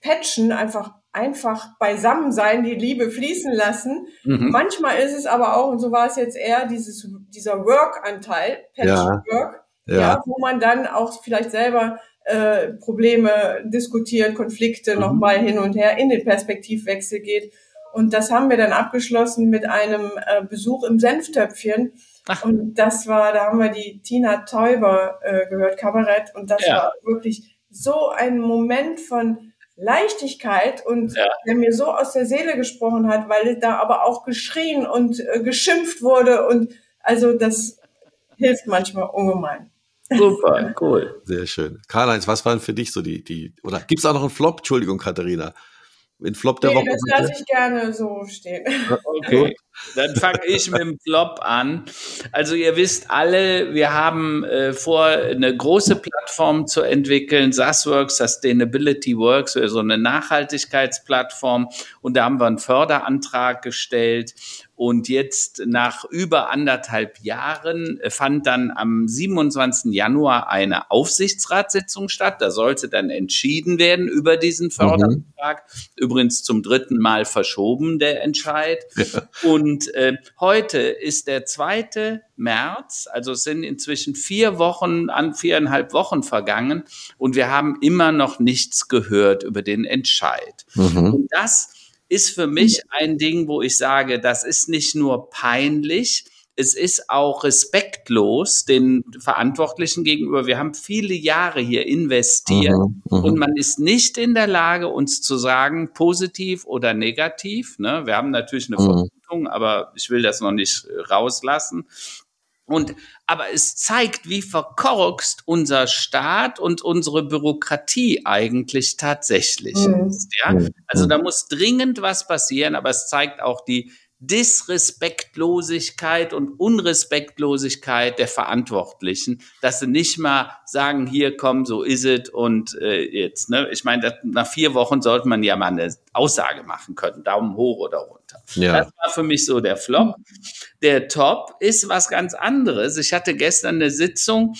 Patchen, einfach einfach beisammen sein, die Liebe fließen lassen. Mhm. Manchmal ist es aber auch, und so war es jetzt eher, dieses, dieser Work-Anteil, Patchwork, ja. Ja. ja. wo man dann auch vielleicht selber äh, Probleme diskutiert, Konflikte mhm. nochmal hin und her in den Perspektivwechsel geht. Und das haben wir dann abgeschlossen mit einem äh, Besuch im Senftöpfchen Ach. Und das war, da haben wir die Tina Täuber äh, gehört, Kabarett. Und das ja. war wirklich so ein Moment von Leichtigkeit und ja. der mir so aus der Seele gesprochen hat, weil da aber auch geschrien und äh, geschimpft wurde. Und also das hilft manchmal ungemein. Super, cool. Sehr schön. Karl-Heinz, was waren für dich so die, die, oder gibt es auch noch einen Flop? Entschuldigung, Katharina in Flop der nee, Woche? Das lasse ich gerne so stehen. Okay, dann fange ich mit dem Flop an. Also ihr wisst alle, wir haben äh, vor, eine große Plattform zu entwickeln, SASWorks, Sustainability Works, so eine Nachhaltigkeitsplattform. Und da haben wir einen Förderantrag gestellt. Und jetzt nach über anderthalb Jahren äh, fand dann am 27. Januar eine Aufsichtsratssitzung statt. Da sollte dann entschieden werden über diesen mhm. Förderantrag. Mhm. Übrigens zum dritten Mal verschoben der Entscheid. Ja. Und äh, heute ist der zweite März, also es sind inzwischen vier Wochen, an viereinhalb Wochen vergangen und wir haben immer noch nichts gehört über den Entscheid. Mhm. Und das ist für mich ein Ding, wo ich sage, das ist nicht nur peinlich, es ist auch respektlos den Verantwortlichen gegenüber. Wir haben viele Jahre hier investiert mhm, mhm, und man ist nicht in der Lage, uns zu sagen, positiv oder negativ. Ne? Wir haben natürlich eine mhm. Vermutung, aber ich will das noch nicht äh, rauslassen. Und, aber es zeigt, wie verkorkst unser Staat und unsere Bürokratie eigentlich tatsächlich mhm. ist. Ja? Mhm. Also da muss dringend was passieren, aber es zeigt auch die Disrespektlosigkeit und Unrespektlosigkeit der Verantwortlichen, dass sie nicht mal sagen, hier komm, so ist es und äh, jetzt. Ne? Ich meine, nach vier Wochen sollte man ja mal eine Aussage machen können, Daumen hoch oder runter. Ja. Das war für mich so der Flop. Der Top ist was ganz anderes. Ich hatte gestern eine Sitzung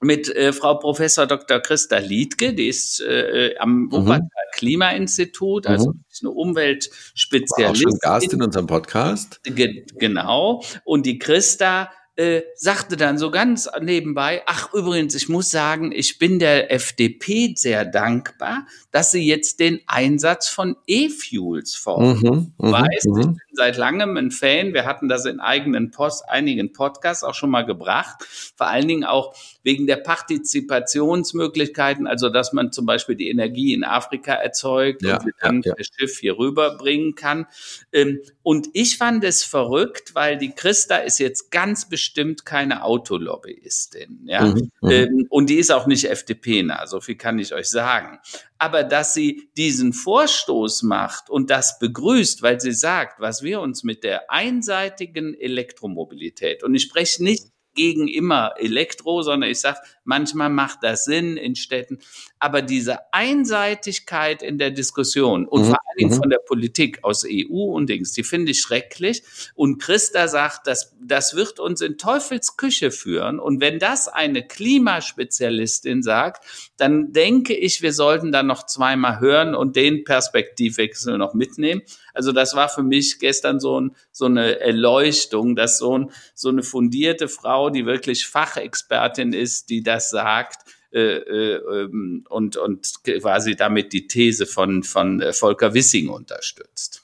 mit äh, Frau Professor Dr. Christa Liedke, die ist äh, äh am mhm. Wuppertal Klimainstitut, also mhm. ist eine Umweltspezialistin. War auch schon Gast in unserem Podcast. Ge genau. Und die Christa äh, sagte dann so ganz nebenbei, ach übrigens, ich muss sagen, ich bin der FDP sehr dankbar, dass sie jetzt den Einsatz von E-Fuels fordern. Mhm, mhm weiß, mhm. ich bin seit langem ein Fan, wir hatten das in eigenen Post, einigen Podcasts auch schon mal gebracht, vor allen Dingen auch wegen der Partizipationsmöglichkeiten, also dass man zum Beispiel die Energie in Afrika erzeugt ja, und sie dann ja, ja. das Schiff hier rüberbringen kann. Ähm, und ich fand es verrückt, weil die Christa ist jetzt ganz bestimmt keine Autolobbyistin. Ja? Mhm, mhm. ähm, und die ist auch nicht FDP-nah, so viel kann ich euch sagen. Aber dass sie diesen Vorstoß macht und das begrüßt, weil sie sagt, was wir uns mit der einseitigen Elektromobilität, und ich spreche nicht gegen immer Elektro, sondern ich sage, manchmal macht das Sinn in Städten. Aber diese Einseitigkeit in der Diskussion und mhm. vor allen Dingen mhm. von der Politik aus EU und Dings, die finde ich schrecklich. Und Christa sagt, das, das wird uns in Teufels Küche führen. Und wenn das eine Klimaspezialistin sagt, dann denke ich, wir sollten da noch zweimal hören und den Perspektivwechsel noch mitnehmen. Also das war für mich gestern so, ein, so eine Erleuchtung, dass so, ein, so eine fundierte Frau, die wirklich Fachexpertin ist, die das sagt, äh, äh, ähm, und, und quasi damit die These von, von äh, Volker Wissing unterstützt.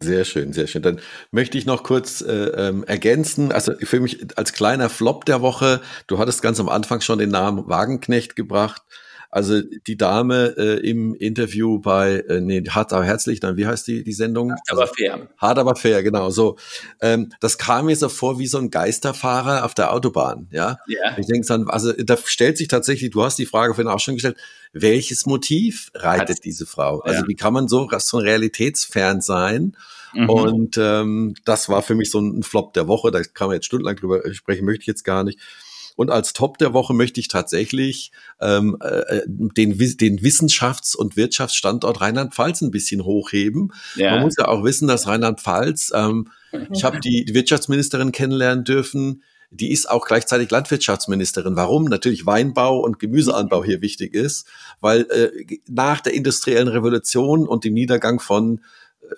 Sehr schön, sehr schön. Dann möchte ich noch kurz äh, ähm, ergänzen. Also für mich als kleiner Flop der Woche, du hattest ganz am Anfang schon den Namen Wagenknecht gebracht. Also die Dame äh, im Interview bei, äh, nee, Hart aber herzlich, dann wie heißt die, die Sendung? Hart aber fair. Hart aber fair, genau. So, ähm, das kam mir so vor wie so ein Geisterfahrer auf der Autobahn, ja. Ja. Ich denke dann, also da stellt sich tatsächlich, du hast die Frage vorhin auch schon gestellt, welches Motiv reitet Hat, diese Frau? Also ja. wie kann man so, so realitätsfern sein? Mhm. Und ähm, das war für mich so ein Flop der Woche. Da kann man jetzt stundenlang drüber sprechen, möchte ich jetzt gar nicht. Und als Top der Woche möchte ich tatsächlich ähm, äh, den, den Wissenschafts- und Wirtschaftsstandort Rheinland-Pfalz ein bisschen hochheben. Ja. Man muss ja auch wissen, dass Rheinland-Pfalz, ähm, ich habe die Wirtschaftsministerin kennenlernen dürfen, die ist auch gleichzeitig Landwirtschaftsministerin. Warum? Natürlich Weinbau und Gemüseanbau hier wichtig ist, weil äh, nach der industriellen Revolution und dem Niedergang von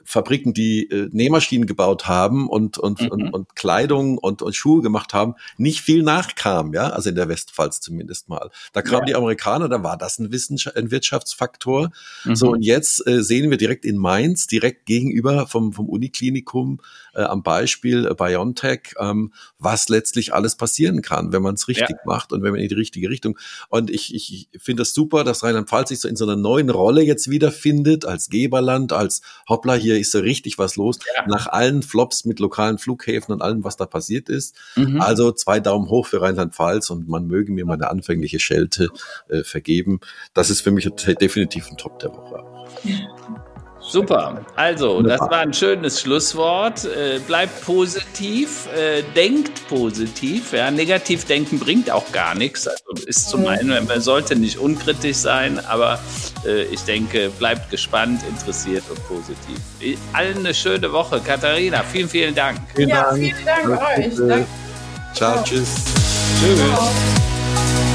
Fabriken, die äh, Nähmaschinen gebaut haben und, und, mhm. und, und Kleidung und, und Schuhe gemacht haben, nicht viel nachkam, ja, also in der Westpfalz zumindest mal. Da kamen ja. die Amerikaner, da war das ein, Wissenschaft, ein Wirtschaftsfaktor. Mhm. So, und jetzt äh, sehen wir direkt in Mainz, direkt gegenüber vom, vom Uniklinikum, äh, am Beispiel äh, BioNTech, ähm, was letztlich alles passieren kann, wenn man es richtig ja. macht und wenn man in die richtige Richtung. Und ich, ich finde das super, dass Rheinland-Pfalz sich so in so einer neuen Rolle jetzt wiederfindet, als Geberland, als Hoppla, hier ist so richtig was los, ja. nach allen Flops mit lokalen Flughäfen und allem, was da passiert ist. Mhm. Also zwei Daumen hoch für Rheinland-Pfalz und man möge mir meine anfängliche Schelte äh, vergeben. Das ist für mich definitiv ein Top der Woche. Super. Also, das war ein schönes Schlusswort. Äh, bleibt positiv, äh, denkt positiv. Ja, negativ denken bringt auch gar nichts. Also ist zum einen, man sollte nicht unkritisch sein, aber äh, ich denke, bleibt gespannt, interessiert und positiv. Allen eine schöne Woche. Katharina, vielen, vielen Dank. Vielen ja, Dank. vielen Dank euch. Ciao, tschüss. Tschüss. Ciao.